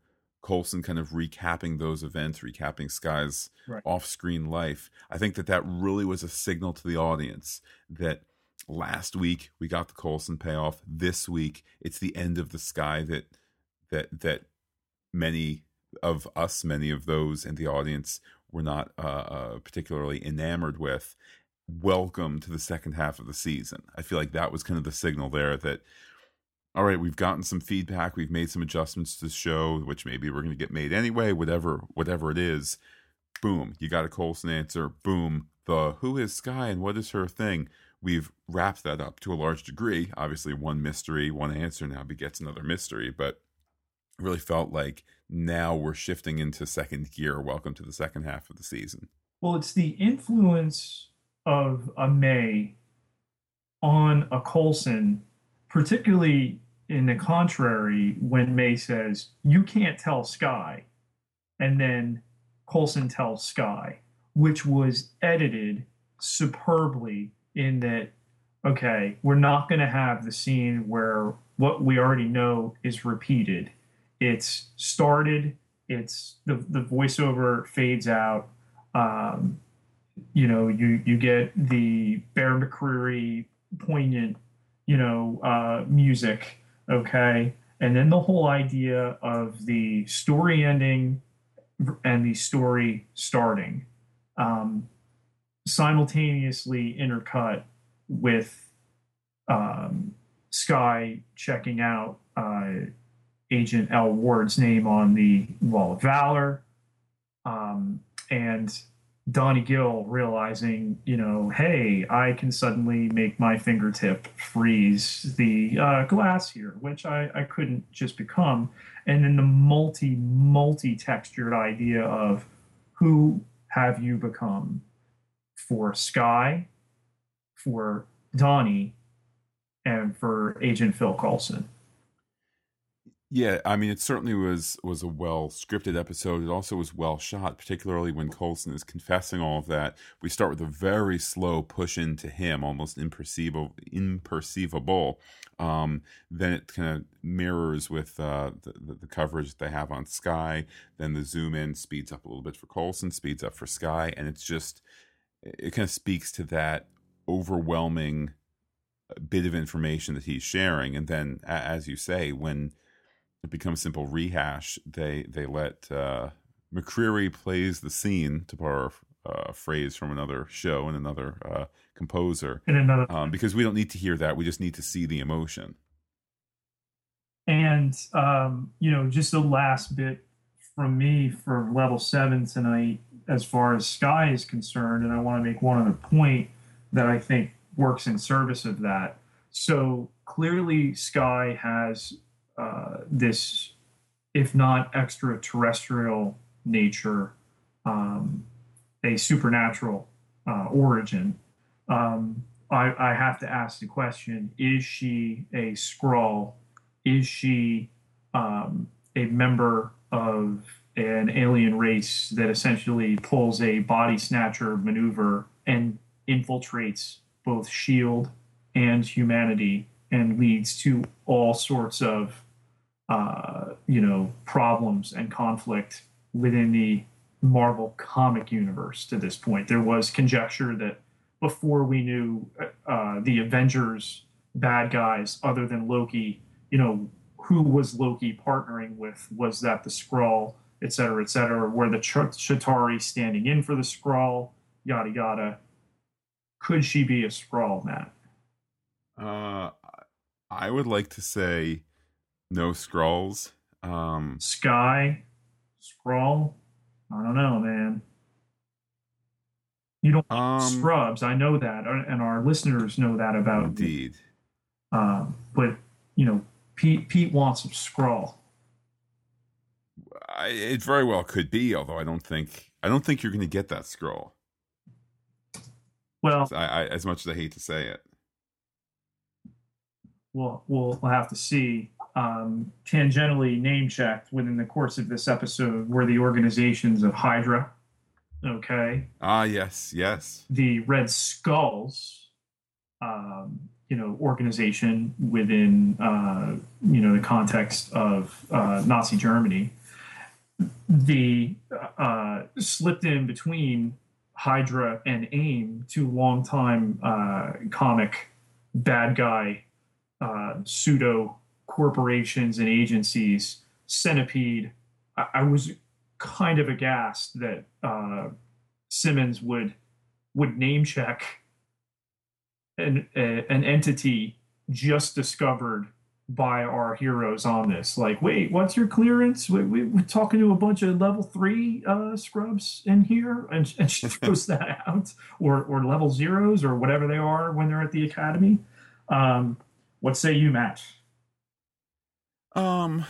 Coulson kind of recapping those events, recapping Skye's right. off-screen life. I think that that really was a signal to the audience that last week we got the Coulson payoff. This week it's the end of the Skye that that that many of us, many of those in the audience were not uh, uh, particularly enamored with. Welcome to the second half of the season. I feel like that was kind of the signal there that all right, we've gotten some feedback, we've made some adjustments to the show, which maybe we're going to get made anyway, whatever whatever it is. Boom, you got a Coulson answer. Boom, the who is Skye and what is her thing? We've wrapped that up to a large degree. Obviously, one mystery, one answer now begets another mystery, but really felt like now we're shifting into second gear. Welcome to the second half of the season. Well, it's the influence of a May on a Coulson, particularly in the contrary, when May says, You can't tell Skye, and then Coulson tells Skye, which was edited superbly in that, okay, we're not going to have the scene where what we already know is repeated. It's started, it's the, the voiceover fades out. Um, you know, you, you get the Bear McCreary poignant, you know, uh, music okay and then the whole idea of the story ending and the story starting um, simultaneously intercut with um, Skye checking out uh, Agent L. Ward's name on the Wall of Valor, um, and Donnie Gill realizing, you know, hey, I can suddenly make my fingertip freeze the uh, glass here, which I, I couldn't just become. And then the multi, multi textured idea of who have you become for Skye, for Donnie, and for Agent Phil Coulson. Yeah, I mean, it certainly was was a well scripted episode. It also was well shot, particularly when Coulson is confessing all of that. We start with a very slow push into him, almost imperceivable. Imperceivable. Um, then it kind of mirrors with uh, the, the coverage that they have on Skye. Then the zoom in speeds up a little bit for Coulson, speeds up for Skye, and it's just it kind of speaks to that overwhelming bit of information that he's sharing. And then, as you say, when it becomes simple rehash. They they let uh, McCreary plays the scene to borrow a phrase from another show and another uh, composer. In another, um, because we don't need to hear that. We just need to see the emotion. And um, you know, just the last bit from me for level seven tonight, as far as Skye is concerned, and I want to make one other point that I think works in service of that. So clearly, Skye has uh, this, if not extraterrestrial nature, um, a supernatural uh, origin. Um, I, I, have to ask the question: Is she a Skrull? Is she um, a member of an alien race that essentially pulls a body snatcher maneuver and infiltrates both Shield and humanity and leads to all sorts of uh, you know problems and conflict within the Marvel comic universe to this point. There was conjecture that before we knew uh, the Avengers bad guys, other than Loki, you know, who was Loki partnering with? Was that the Skrull, et cetera, et cetera? Were the Ch- Chitauri standing in for the Skrull? Yada yada. Could she be a Skrull, Matt? Uh, I would like to say no Skrulls. Um, Skye, Skrull. I don't know, man. You don't um, scrubs. I know that, uh, and our listeners know that about. Indeed. Um, but you know, Pete Pete wants a Skrull. I, it very well could be, although I don't think I don't think you're going to get that Skrull. Well, I, I, as much as I hate to say it, we'll we'll, we'll have to see. Um, tangentially name checked within the course of this episode were the organizations of Hydra. Okay. Ah, yes, yes. The Red Skulls, um, you know, organization within uh, you know the context of uh, Nazi Germany. The uh, slipped in between Hydra and AIM, two longtime uh, comic bad guy uh, pseudo corporations and agencies. Centipede. I, I was kind of aghast that uh, Simmons would would name check an a, an entity just discovered by our heroes on this. Like, wait, what's your clearance? We, we, we're talking to a bunch of level three uh, scrubs in here, and, and she throws that out, or or level zeros, or whatever they are when they're at the academy. Um, what say you, Matt? Um,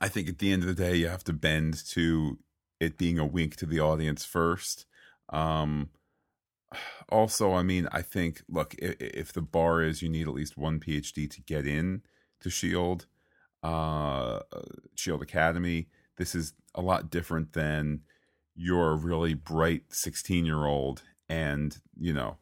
I think at the end of the day, you have to bend to it being a wink to the audience first. Um, also, I mean, I think, look, if, if, the bar is you need at least one PhD to get in to Shield, uh, Shield Academy, this is a lot different than you're a really bright 16 year old and, you know,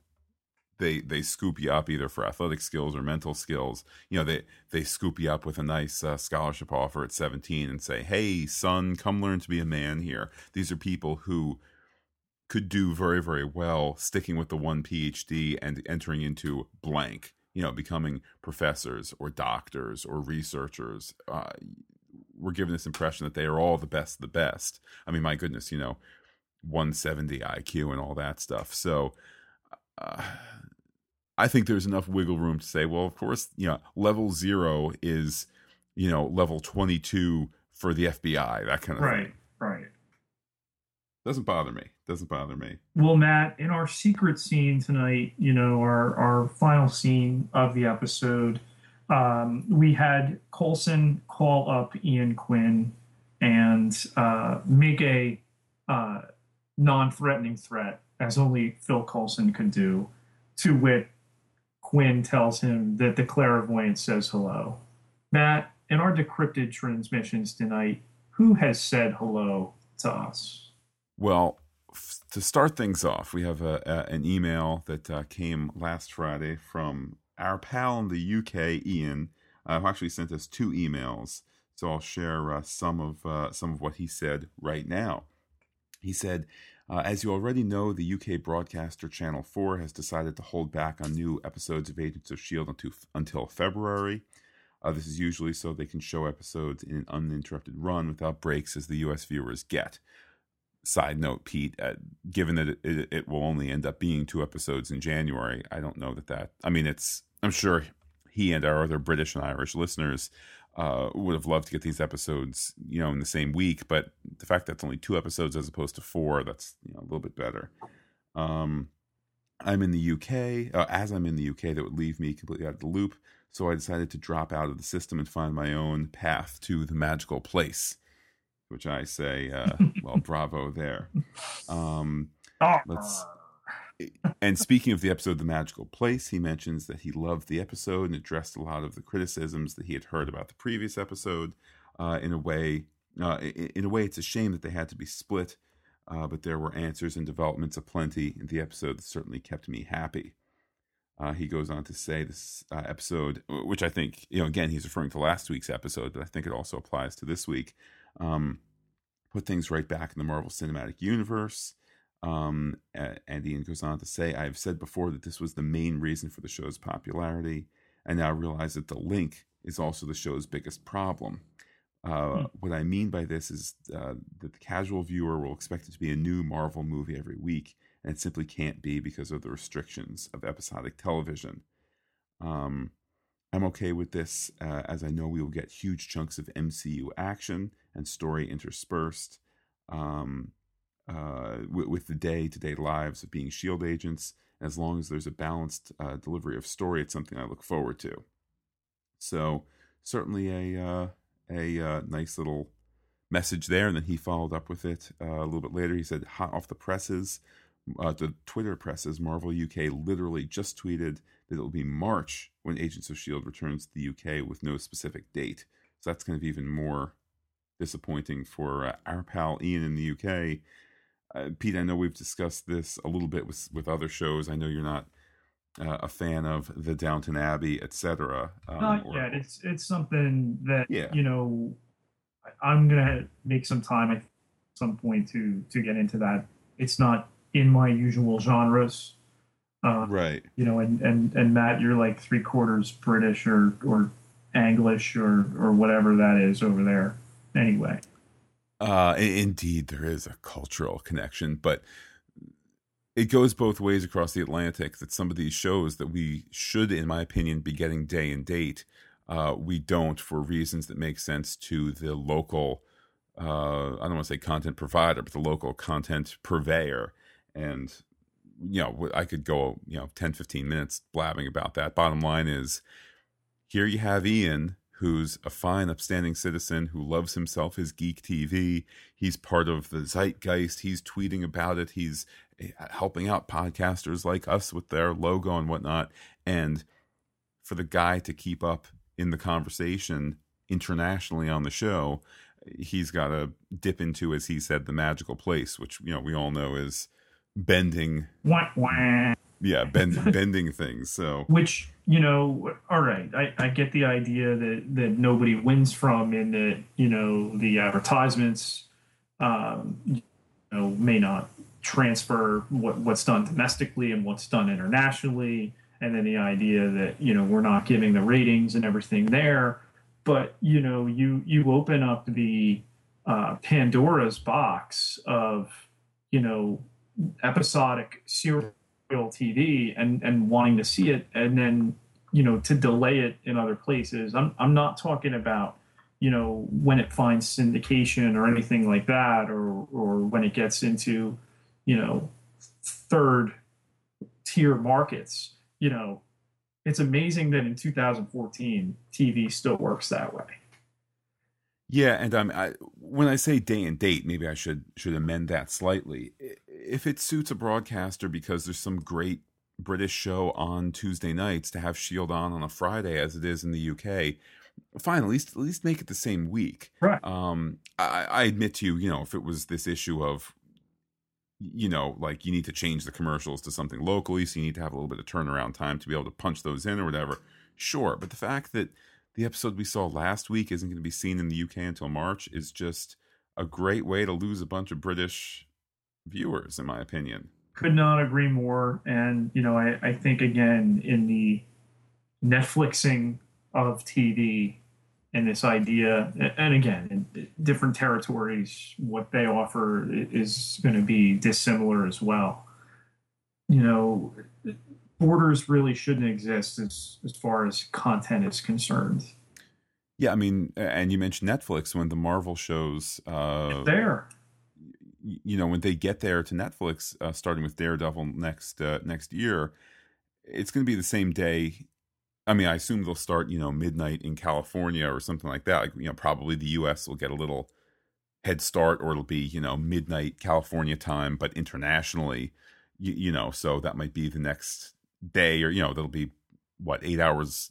they they scoop you up either for athletic skills or mental skills. You know, they they scoop you up with a nice uh, scholarship offer at 17 and say, "Hey, son, come learn to be a man here." These are people who could do very very well sticking with the one PhD and entering into blank. You know, becoming professors or doctors or researchers. Uh, we're given this impression that they are all the best of the best. I mean, my goodness, you know, 170 IQ and all that stuff. So. Uh, I think there's enough wiggle room to say, well, of course, you know, level zero is, you know, level 22 for the FBI, that kind of right, thing. Right, right. Doesn't bother me. Doesn't bother me. Well, Matt, in our secret scene tonight, you know, our, our final scene of the episode, um, we had Coulson call up Ian Quinn and uh, make a uh, non threatening threat, as only Phil Coulson could do, to wit, Quinn tells him that the clairvoyant says hello. Matt, in our decrypted transmissions tonight, who has said hello to us? Well, f- to start things off, we have a, a, an email that uh, came last Friday from our pal in the UK, Ian, uh, who actually sent us two emails. So I'll share uh, some of uh, some of what he said right now. He said, uh, as you already know, the UK broadcaster Channel 4 has decided to hold back on new episodes of Agents of S.H.I.E.L.D. until, until February. Uh, this is usually so they can show episodes in an uninterrupted run without breaks as the US viewers get. Side note, Pete, uh, given that it, it, it, will only end up being two episodes in January, I don't know that that. I mean, it's. I'm sure he and our other British and Irish listeners uh, would have loved to get these episodes, you know, in the same week. But the fact that it's only two episodes as opposed to four, that's you know a little bit better. Um, I'm in the UK. Uh, as I'm in the UK, that would leave me completely out of the loop. So I decided to drop out of the system and find my own path to the magical place, which I say, uh, well, bravo there. Um, let's and speaking of the episode The Magical Place, he mentions that he loved the episode and addressed a lot of the criticisms that he had heard about the previous episode. Uh, in a way, uh, in a way, it's a shame that they had to be split, uh, but there were answers and developments aplenty in the episode that certainly kept me happy. Uh, he goes on to say this uh, episode, which I think, you know, again, he's referring to last week's episode, but I think it also applies to this week. Um, put things right back in the Marvel Cinematic Universe. Um, and goes on to say, I have said before that this was the main reason for the show's popularity. and now I realize that the link is also the show's biggest problem. Uh, hmm. What I mean by this is uh, that the casual viewer will expect it to be a new Marvel movie every week, and it simply can't be because of the restrictions of episodic television. Um, I'm okay with this, uh, as I know we will get huge chunks of MCU action and story interspersed um, uh, with, with, the day to day lives of being S.H.I.E.L.D. agents. As long as there's a balanced uh, delivery of story, it's something I look forward to. So, certainly a, uh, a uh, nice little message there. And then he followed up with it uh, a little bit later. He said, hot off the presses, uh, the Twitter presses, Marvel UK literally just tweeted that it will be March when Agents of S.H.I.E.L.D. returns to the UK with no specific date. So that's kind of even more disappointing for uh, our pal Ian in the UK. Uh, Pete, I know we've discussed this a little bit with, with other shows. I know you're not uh, a fan of the Downton Abbey, etc. Um, not or, yet. It's it's something that yeah. you know I'm gonna make some time at some point to to get into that. It's not in my usual genres. Uh, right. You know, and, and, and Matt, you're like three quarters British or, or English or, or whatever that is over there. Anyway. Uh, indeed, there is a cultural connection, but it goes both ways across the Atlantic that some of these shows that we should, in my opinion, be getting day and date, uh, we don't for reasons that make sense to the local, uh, I don't want to say content provider, but the local content purveyor. And you know, I could go, you know, 10, 15 minutes blabbing about that. Bottom line is here you have Ian, who's a fine, upstanding citizen who loves himself his geek TV. He's part of the zeitgeist. He's tweeting about it. He's eh, helping out podcasters like us with their logo and whatnot. And for the guy to keep up in the conversation internationally on the show, he's got to dip into, as he said, the magical place, which, you know, we all know is bending. Yeah bend, bending things so. Which you know all right I, I get the idea that that nobody wins from in that you know the advertisements um, you know may not transfer what, what's done domestically and what's done internationally. And then the idea that you know we're not giving the ratings and everything there. But you know you you open up the uh, pandora's box of you know episodic serial TV and and wanting to see it, and then you know to delay it in other places. I'm I'm not talking about you know when it finds syndication or anything like that, or or when it gets into you know third tier markets. You know, it's amazing that in 2014 TV still works that way. Yeah, and I, when I say day and date, maybe I should should amend that slightly. If it suits a broadcaster because there's some great British show on Tuesday nights to have Shield on on a Friday, as it is in the UK, fine. At least at least make it the same week. Right. Um, I, I admit to you, you know, if it was this issue of, you know, like you need to change the commercials to something locally, so you need to have a little bit of turnaround time to be able to punch those in or whatever. Sure, but the fact that the episode we saw last week isn't going to be seen in the UK until March is just a great way to lose a bunch of British viewers, in my opinion. Could not agree more. And, you know, I, I think, again, in the Netflixing of TV and this idea, and again, in different territories, what they offer is going to be dissimilar as well. You know, borders really shouldn't exist as as far as content is concerned. Yeah, I mean, and you mentioned Netflix when the Marvel shows uh, there. You know, when they get there to Netflix, uh, starting with Daredevil next uh, next year, it's going to be the same day. I mean, I assume they'll start, you know, midnight in California or something like that. Like, you know, probably the U.S. will get a little head start, or it'll be, you know, midnight California time, but internationally, you, you know, so that might be the next day or you know that'll be what eight hours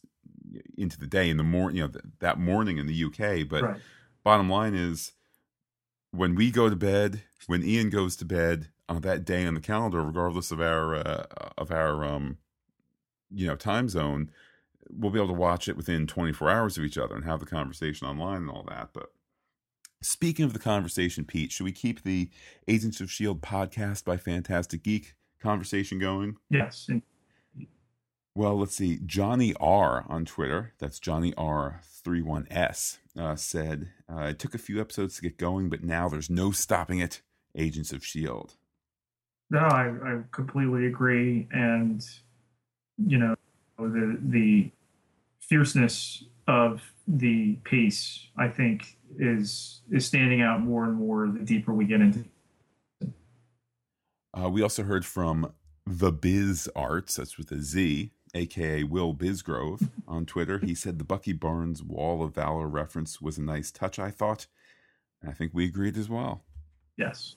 into the day in the morning you know th- that morning in the uk but right. bottom line is when we go to bed when ian goes to bed on that day on the calendar regardless of our uh, of our um you know time zone, we'll be able to watch it within 24 hours of each other and have the conversation online and all that. But speaking of the conversation, Pete, should we keep the Agents of Shield podcast by Fantastic Geek conversation going? Yes. Well, let's see. Johnny R on Twitter, that's Johnny R31S, uh, said, uh, It took a few episodes to get going, but now there's no stopping it. Agents of S.H.I.E.L.D. No, I, I completely agree. And, you know, the, the fierceness of the pace, I think, is is standing out more and more the deeper we get into. Uh, we also heard from the Biz Arts, that's with a Z, aka Will Bizgrove, on Twitter. He said the Bucky Barnes Wall of Valor reference was a nice touch. I thought. I think we agreed as well. Yes.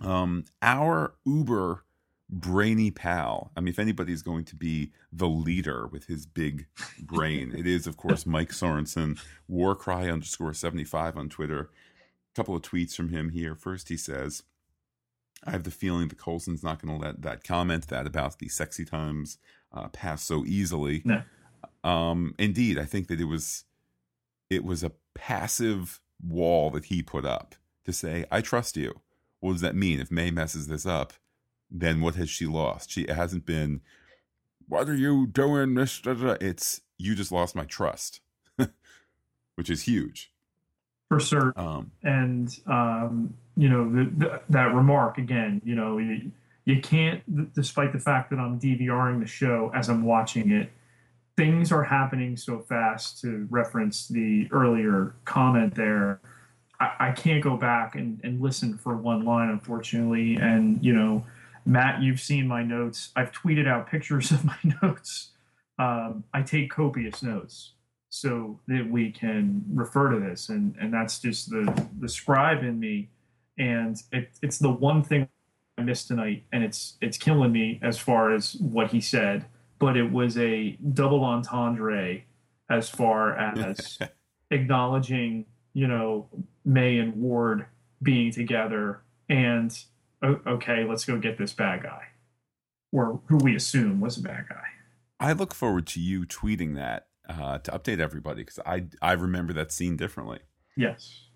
Um, our Uber brainy pal. I mean, if anybody's going to be the leader with his big brain, it is, of course, Mike Sorensen, Warcry underscore 75 on Twitter. A couple of tweets from him here. First, he says, I have the feeling that Coulson's not going to let that comment that about the sexy times uh, pass so easily. No. Um, indeed, I think that it was it was a passive wall that he put up to say, "I trust you." What does that mean? If May messes this up, then what has she lost? She hasn't been, what are you doing, Mister? It's you just lost my trust, which is huge. For sure. Um, and, um, you know, the, the, that remark again, you know, you can't, despite the fact that I'm DVRing the show as I'm watching it, things are happening so fast to reference the earlier comment there. I, I can't go back and, and listen for one line, unfortunately. And, you know, Matt, you've seen my notes. I've tweeted out pictures of my notes. Um, I take copious notes so that we can refer to this, and and that's just the the scribe in me, and it, it's the one thing I missed tonight, and it's it's killing me as far as what he said. But it was a double entendre as far as acknowledging, you know, May and Ward being together and okay, let's go get this bad guy, or who we assume was a bad guy. I look forward to you tweeting that uh, to update everybody because I I remember that scene differently. Yes.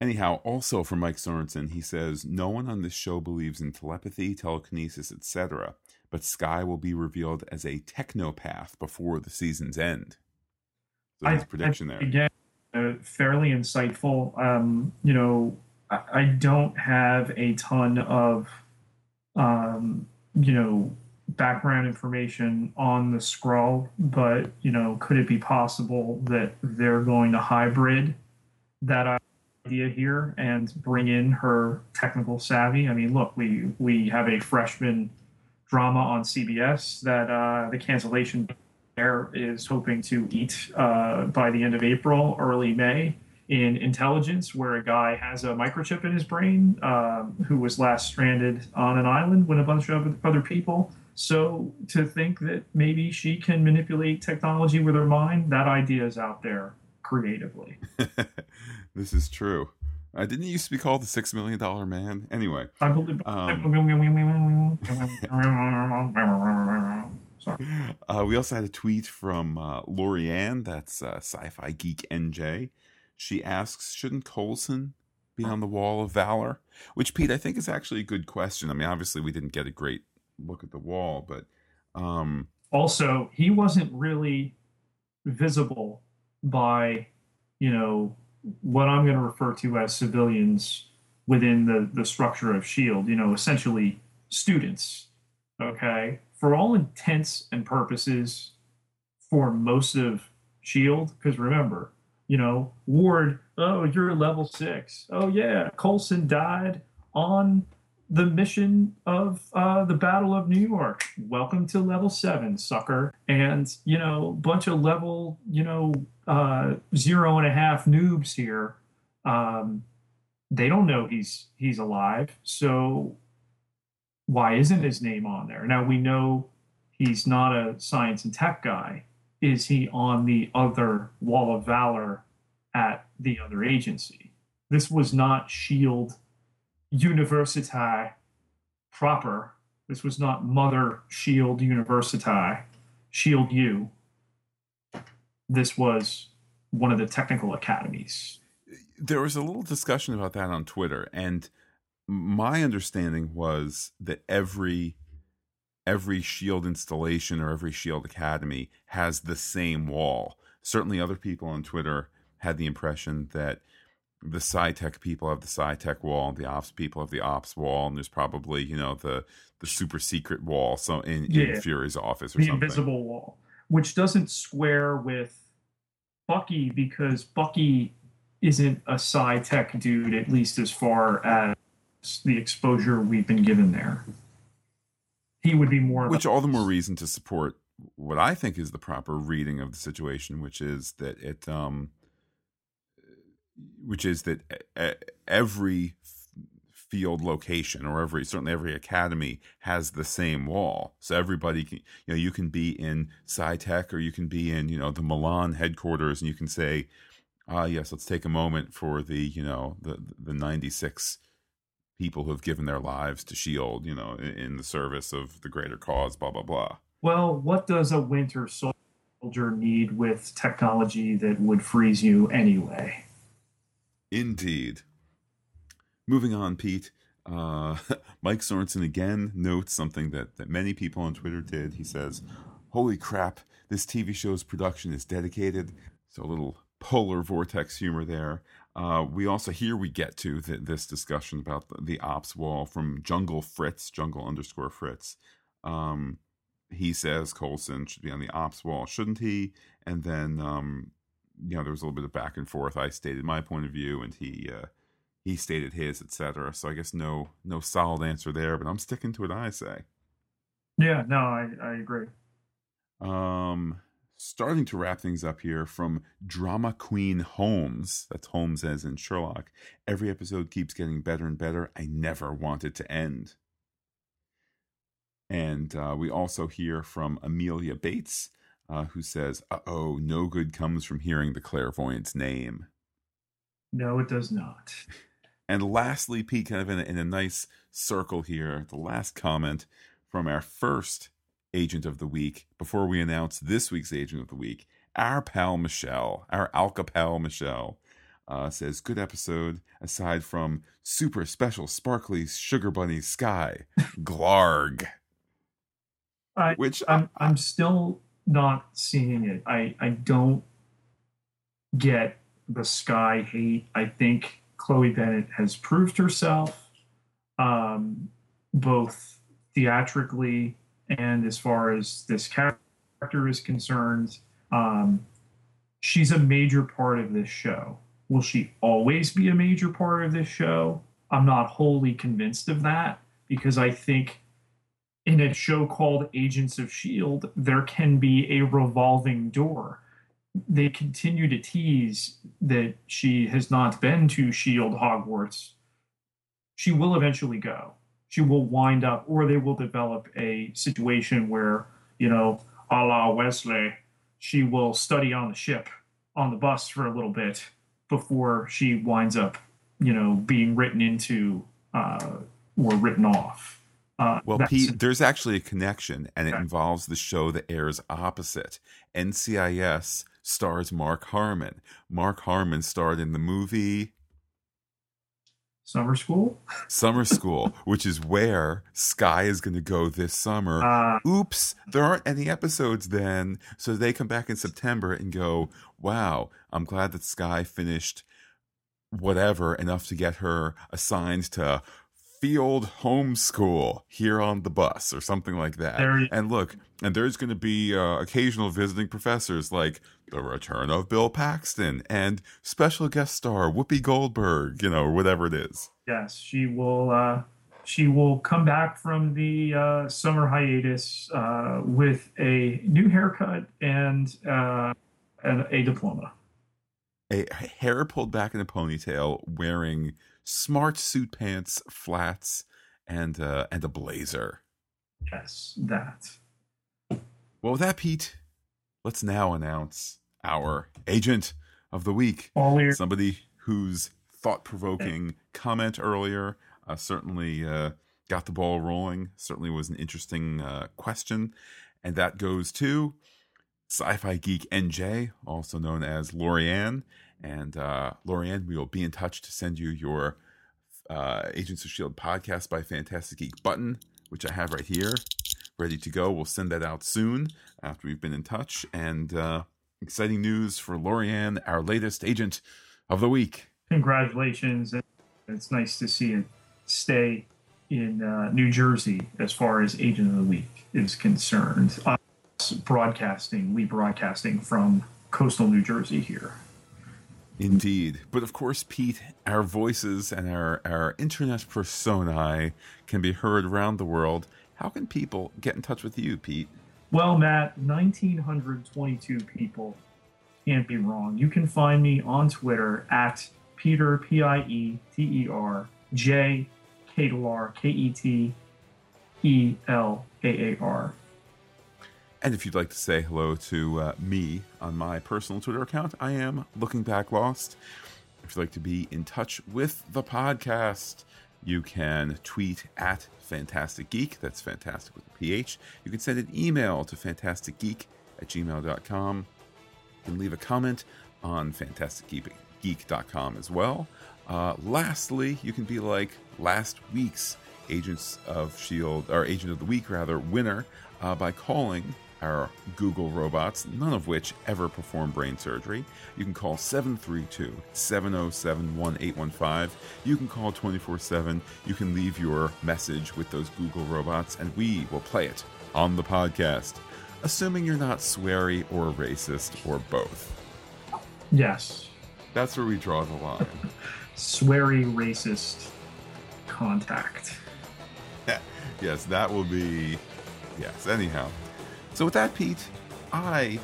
Anyhow, also from Mike Sorensen, he says no one on this show believes in telepathy, telekinesis, etc. But Skye will be revealed as a technopath before the season's end. So his prediction I, there. Again, uh, fairly insightful. Um, you know, I don't have a ton of, um, you know, background information on the Skrull, but you know, could it be possible that they're going to hybrid that idea here and bring in her technical savvy? I mean, look, we we have a freshman drama on CBS that uh, the cancellation there is hoping to eat uh, by the end of April, early May in intelligence, where a guy has a microchip in his brain um, who was last stranded on an island with a bunch of other people. So to think that maybe she can manipulate technology with her mind, that idea is out there creatively. this is true. Uh, didn't he used to be called the Six Million Dollar Man? Anyway, Um, uh, we also had a tweet from uh, Lorianne, that's uh, Sci-Fi Geek NJ. She asks, shouldn't Coulson be on the wall of valor? Which, Pete, I think is actually a good question. I mean, obviously, we didn't get a great look at the wall, but. Um... Also, he wasn't really visible by, you know, what I'm going to refer to as civilians within the, the structure of SHIELD, you know, essentially students. Okay. For all intents and purposes, for most of SHIELD, because remember, you know, Ward, oh, you're level six. Oh, yeah, Coulson died on the mission of uh, the Battle of New York. Welcome to level seven, sucker. And, you know, bunch of level, you know, uh, zero and a half noobs here. Um, they don't know he's he's alive. So why isn't his name on there? Now we know he's not a science and tech guy, is he on the other wall of valor at the other agency? This was not Shield University proper. This was not Mother Shield University. Shield U, this was one of the technical academies. There was a little discussion about that on Twitter, and my understanding was that every every shield installation or every shield academy has the same wall. Certainly, other people on Twitter had the impression that the SciTech people have the SciTech wall, and the Ops people have the Ops wall, and there's probably you know the the super secret wall, so in, yeah. in Fury's office or the something. invisible wall, which doesn't square with Bucky because Bucky isn't a SciTech dude, at least as far as the exposure we've been given there. He would be more. Which all the more reason to support what I think is the proper reading of the situation, which is that it, um, which is that every field location or every certainly every academy has the same wall. So everybody can you know you can be in SciTech or you can be in you know the Milan headquarters and you can say ah yes let's take a moment for the you know the the 96 people who have given their lives to shield you know in, in the service of the greater cause blah blah blah. Well what does a winter soldier need with technology that would freeze you anyway indeed moving on, Pete. Uh, Mike Sorensen again notes something that, that many people on Twitter did. He says, Holy crap, this TV show's production is dedicated. So a little polar vortex humor there. Uh, we also, here we get to this discussion about the, the, ops wall from Jungle Fritz, Jungle underscore Fritz. Um, he says Coulson should be on the ops wall, shouldn't he? And then, um, you know, there was a little bit of back and forth. I stated my point of view, and he uh, he stated his, etc. So I guess no no solid answer there, but I'm sticking to what I say. Yeah, no, I, I agree. Um starting to wrap things up here from Drama Queen Holmes. That's Holmes as in Sherlock. Every episode keeps getting better and better. I never want it to end. And uh, we also hear from Amelia Bates, uh, who says, Uh oh, no good comes from hearing the clairvoyant's name. No, it does not. And lastly, Pete, kind of in a, in a nice circle here, the last comment from our first agent of the week before we announce this week's agent of the week, our pal Michelle, our Alka pal Michelle. Uh, says good episode aside from super special sparkly sugar bunny Skye glarg I, which I'm, I'm still not seeing it i i don't get the Skye hate i think Chloe Bennet has proved herself, um, both theatrically and as far as this character is concerned. Um, she's a major part of this show. Will she always be a major part of this show? I'm not wholly convinced of that because I think in a show called Agents of S.H.I.E.L.D., there can be a revolving door they continue to tease that she has not been to Shield Hogwarts. She will eventually go. She will wind up, or they will develop a situation where, you know, a la Wesley, she will study on the ship, on the bus for a little bit before she winds up, you know, being written into uh, or written off. Uh, well, Pete, there's actually a connection, and it involves the show that airs opposite. NCIS stars Mark Harmon. Mark Harmon starred in the movie Summer School? Summer School, which is where Skye is going to go this summer. Uh, Oops, there aren't any episodes then. So they come back in September and go, wow, I'm glad that Skye finished whatever enough to get her assigned to field homeschool here on the bus or something like that. and look, and there's going to be uh, occasional visiting professors like the return of Bill Paxton and special guest star Whoopi Goldberg, you know, or whatever it is. Yes, she will. Uh, she will come back from the uh, summer hiatus uh, with a new haircut and, uh, and a diploma. A hair pulled back in a ponytail, wearing smart suit pants, flats, and uh, and a blazer. Yes, that. Well, with that, Pete, let's now announce our agent of the week. Somebody whose thought provoking comment earlier uh, certainly uh, got the ball rolling. Certainly was an interesting uh, question. And that goes to Sci Fi Geek NJ, also known as Lorianne. And uh, Lorianne, we will be in touch to send you your uh, Agents of S.H.I.E.L.D. podcast by Fantastic Geek button, which I have right here, ready to go. We'll send that out soon after we've been in touch. And uh, exciting news for Lorianne, our latest agent of the week. Congratulations. It's nice to see it stay in uh, New Jersey as far as Agent of the Week is concerned. Uh, broadcasting, we broadcasting from coastal New Jersey here. Indeed. But of course, Pete, our voices and our, our internet personae can be heard around the world. How can people get in touch with you, Pete? Well, Matt, 1,922 people can't be wrong. You can find me on Twitter at Peter, P I E T E R, J, K T R, K E T E L A A R. And if you'd like to say hello to uh, me on my personal Twitter account, I am Looking Back Lost. If you'd like to be in touch with the podcast, you can tweet at Fantastic Geek. That's fantastic with a PH. You can send an email to fantasticgeek at gmail.com. Can leave a comment on fantasticgeek.com as well. Uh, lastly, you can be like last week's Agents of S.H.I.E.L.D., or Agent of the Week, rather, winner uh, by calling our Google robots, none of which ever perform brain surgery. You can call 732 707 1815. You can call 24 7. You can leave your message with those Google robots, and we will play it on the podcast, assuming you're not sweary or racist or both. Yes. That's where we draw the line. Sweary racist contact. yes, that will be. Yes, anyhow. So with that, Pete, I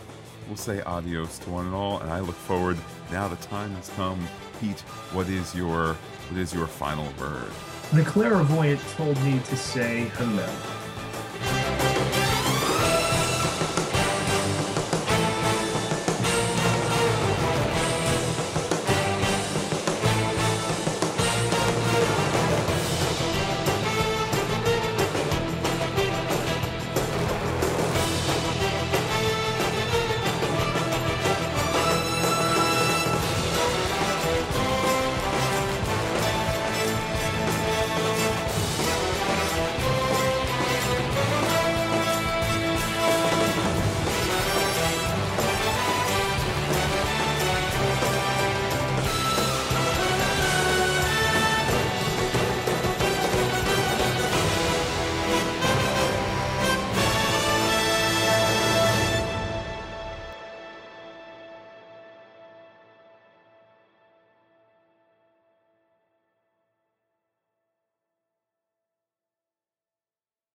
will say adios to one and all, and I look forward. Now the time has come, Pete. What is your what is your final word? The clairvoyant told me to say hello.